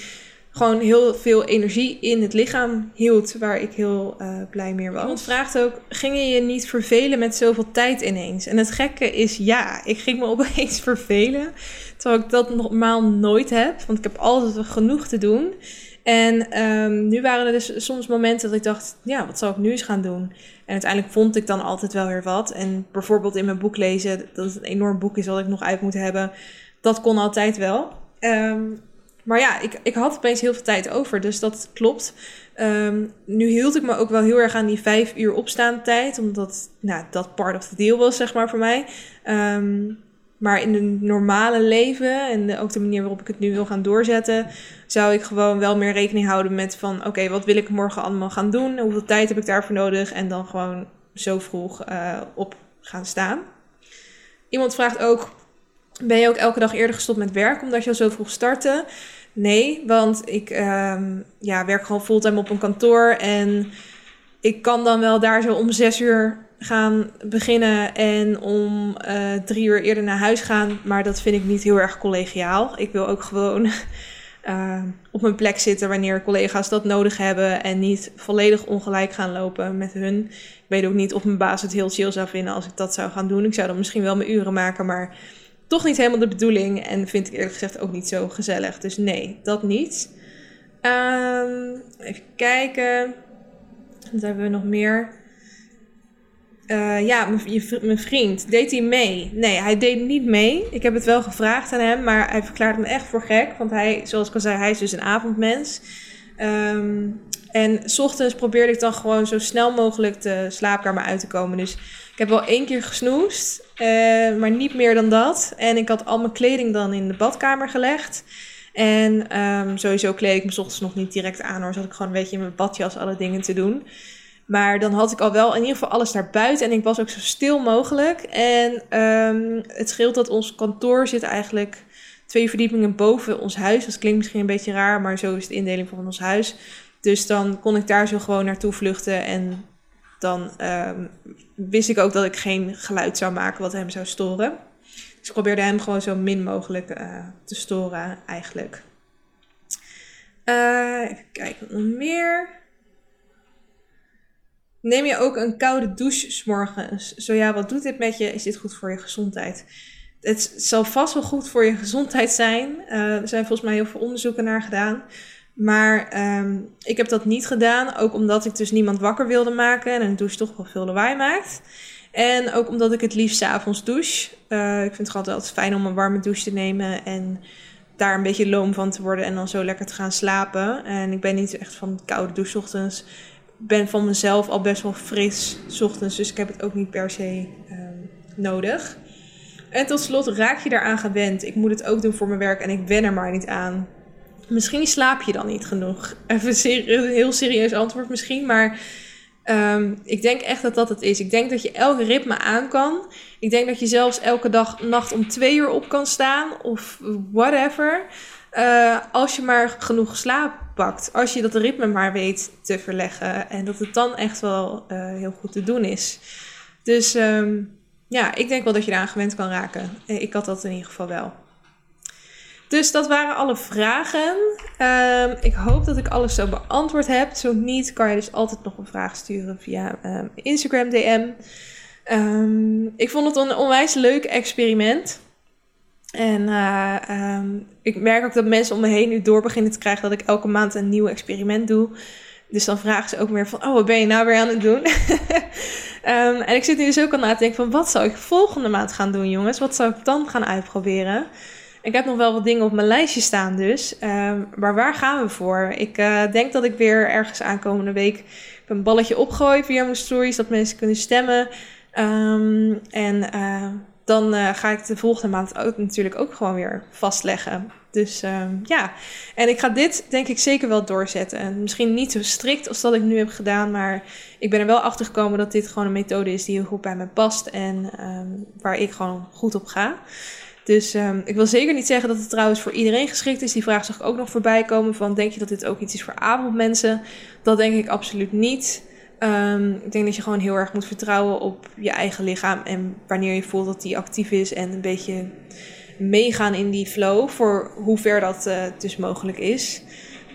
A: gewoon heel veel energie in het lichaam hield, waar ik heel uh, blij mee was. Iemand vraagt ook, ging je je niet vervelen met zoveel tijd ineens? En het gekke is ja, ik ging me (laughs) opeens vervelen, terwijl ik dat normaal nooit heb, want ik heb altijd genoeg te doen. En um, nu waren er dus soms momenten dat ik dacht, ja, wat zal ik nu eens gaan doen? En uiteindelijk vond ik dan altijd wel weer wat. En bijvoorbeeld in mijn boek lezen, dat het een enorm boek is wat ik nog uit moet hebben, dat kon altijd wel. Um, maar ja, ik, ik had opeens heel veel tijd over, dus dat klopt. Um, nu hield ik me ook wel heel erg aan die vijf uur opstaan tijd, omdat nou, dat part of the deal was, zeg maar, voor mij. Maar in het normale leven en ook de manier waarop ik het nu wil gaan doorzetten, zou ik gewoon wel meer rekening houden met van oké, wat wil ik morgen allemaal gaan doen? Hoeveel tijd heb ik daarvoor nodig? En dan gewoon zo vroeg uh, op gaan staan. Iemand vraagt ook, ben je ook elke dag eerder gestopt met werk omdat je al zo vroeg startte? Nee, want ik um, ja, werk gewoon fulltime op een kantoor en ik kan dan wel daar zo om zes uur gaan beginnen en om uh, drie uur eerder naar huis gaan. Maar dat vind ik niet heel erg collegiaal. Ik wil ook gewoon uh, (laughs) op mijn plek zitten wanneer collega's dat nodig hebben. En niet volledig ongelijk gaan lopen met hun. Ik weet ook niet of mijn baas het heel chill zou vinden als ik dat zou gaan doen. Ik zou dan misschien wel mijn uren maken, maar toch niet helemaal de bedoeling. En vind ik eerlijk gezegd ook niet zo gezellig. Dus nee, dat niet. Um, even kijken. Wat hebben we nog meer? Uh, ja, mijn vriend, deed hij mee? Nee, hij deed niet mee. Ik heb het wel gevraagd aan hem, maar hij verklaarde me echt voor gek. Want hij, zoals ik al zei, hij is dus een avondmens. Um, en s ochtends probeerde ik dan gewoon zo snel mogelijk de slaapkamer uit te komen. Dus ik heb wel één keer gesnoest, uh, maar niet meer dan dat. En ik had al mijn kleding dan in de badkamer gelegd. En um, sowieso kleed ik me s ochtends nog niet direct aan hoor. Zat ik gewoon een beetje in mijn badjas alle dingen te doen. Maar dan had ik al wel in ieder geval alles naar buiten. En ik was ook zo stil mogelijk. En um, het scheelt dat ons kantoor zit eigenlijk twee verdiepingen boven ons huis. Dat klinkt misschien een beetje raar, maar zo is de indeling van ons huis. Dus dan kon ik daar zo gewoon naartoe vluchten. En dan um, wist ik ook dat ik geen geluid zou maken wat hem zou storen. Dus ik probeerde hem gewoon zo min mogelijk uh, te storen, eigenlijk. Uh, even kijken, nog meer. Neem je ook een koude douche s morgens? Zo ja, wat doet dit met je? Is dit goed voor je gezondheid? Het zal vast wel goed voor je gezondheid zijn. Uh, er zijn volgens mij heel veel onderzoeken naar gedaan. Maar um, ik heb dat niet gedaan. Ook omdat ik dus niemand wakker wilde maken. En een douche toch wel veel lawaai maakt. En ook omdat ik het liefst avonds douche. Uh, ik vind het altijd fijn om een warme douche te nemen. En daar een beetje loom van te worden. En dan zo lekker te gaan slapen. En ik ben niet echt van koude douche ochtends ben van mezelf al best wel fris s ochtends. Dus ik heb het ook niet per se um, nodig. En tot slot, raak je daaraan gewend? Ik moet het ook doen voor mijn werk en ik wen er maar niet aan. Misschien slaap je dan niet genoeg. (laughs) Even een heel serieus antwoord misschien, maar um, ik denk echt dat dat het is. Ik denk dat je elke ritme aan kan. Ik denk dat je zelfs elke dag, nacht om twee uur op kan staan of whatever. Uh, als je maar genoeg slaap pakt. Als je dat ritme maar weet te verleggen. En dat het dan echt wel uh, heel goed te doen is. Dus um, ja, ik denk wel dat je eraan gewend kan raken. Eh, ik had dat in ieder geval wel. Dus dat waren alle vragen. Um, ik hoop dat ik alles zo beantwoord heb. Zo niet, kan je dus altijd nog een vraag sturen via um, Instagram DM. Ik vond het een onwijs leuk experiment. En uh, ik merk ook dat mensen om me heen nu door beginnen te krijgen dat ik elke maand een nieuw experiment doe. Dus dan vragen ze ook meer van, oh, wat ben je nou weer aan het doen? (laughs) Ehm, en ik zit nu dus ook al na te denken van, wat zou ik volgende maand gaan doen, jongens? Wat zou ik dan gaan uitproberen? Ik heb nog wel wat dingen op mijn lijstje staan dus. Ehm, maar waar gaan we voor? Ik uh, denk dat ik weer ergens aankomende week een balletje opgooi via mijn stories. Dat mensen kunnen stemmen. Um, en uh, dan uh, ga ik de volgende maand ook natuurlijk ook gewoon weer vastleggen. Dus uh, ja, en ik ga dit denk ik zeker wel doorzetten. En misschien niet zo strikt als dat ik nu heb gedaan, maar ik ben er wel achter gekomen dat dit gewoon een methode is die heel goed bij me past en um, waar ik gewoon goed op ga. Dus um, ik wil zeker niet zeggen dat het trouwens voor iedereen geschikt is. Die vraag zag ik ook nog voorbij komen van denk je dat dit ook iets is voor avondmensen? Dat denk ik absoluut niet. Um, ik denk dat je gewoon heel erg moet vertrouwen op je eigen lichaam en wanneer je voelt dat die actief is en een beetje meegaan in die flow voor hoe ver dat uh, dus mogelijk is.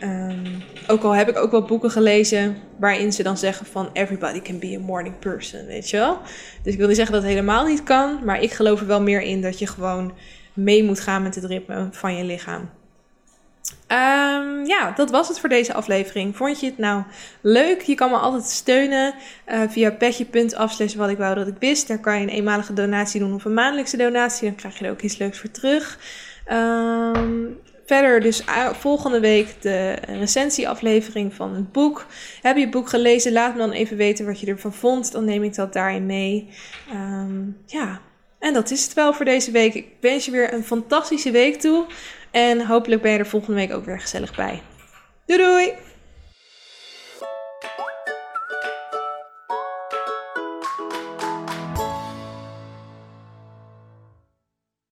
A: Um, ook al heb ik ook wel boeken gelezen waarin ze dan zeggen van everybody can be a morning person, weet je wel. Dus ik wil niet zeggen dat het helemaal niet kan, maar ik geloof er wel meer in dat je gewoon mee moet gaan met het ritme van je lichaam. Um, ja, dat was het voor deze aflevering. Vond je het nou leuk? Je kan me altijd steunen uh, via petje.af wat ik wou dat ik wist. Daar kan je een eenmalige donatie doen of een maandelijkse donatie. Dan krijg je er ook iets leuks voor terug. Um, verder dus volgende week de recensieaflevering van het boek. Heb je het boek gelezen? Laat me dan even weten wat je ervan vond. Dan neem ik dat daarin mee. Um, ja, en dat is het wel voor deze week. Ik wens je weer een fantastische week toe. En hopelijk ben je er volgende week ook weer gezellig bij. Doei doei!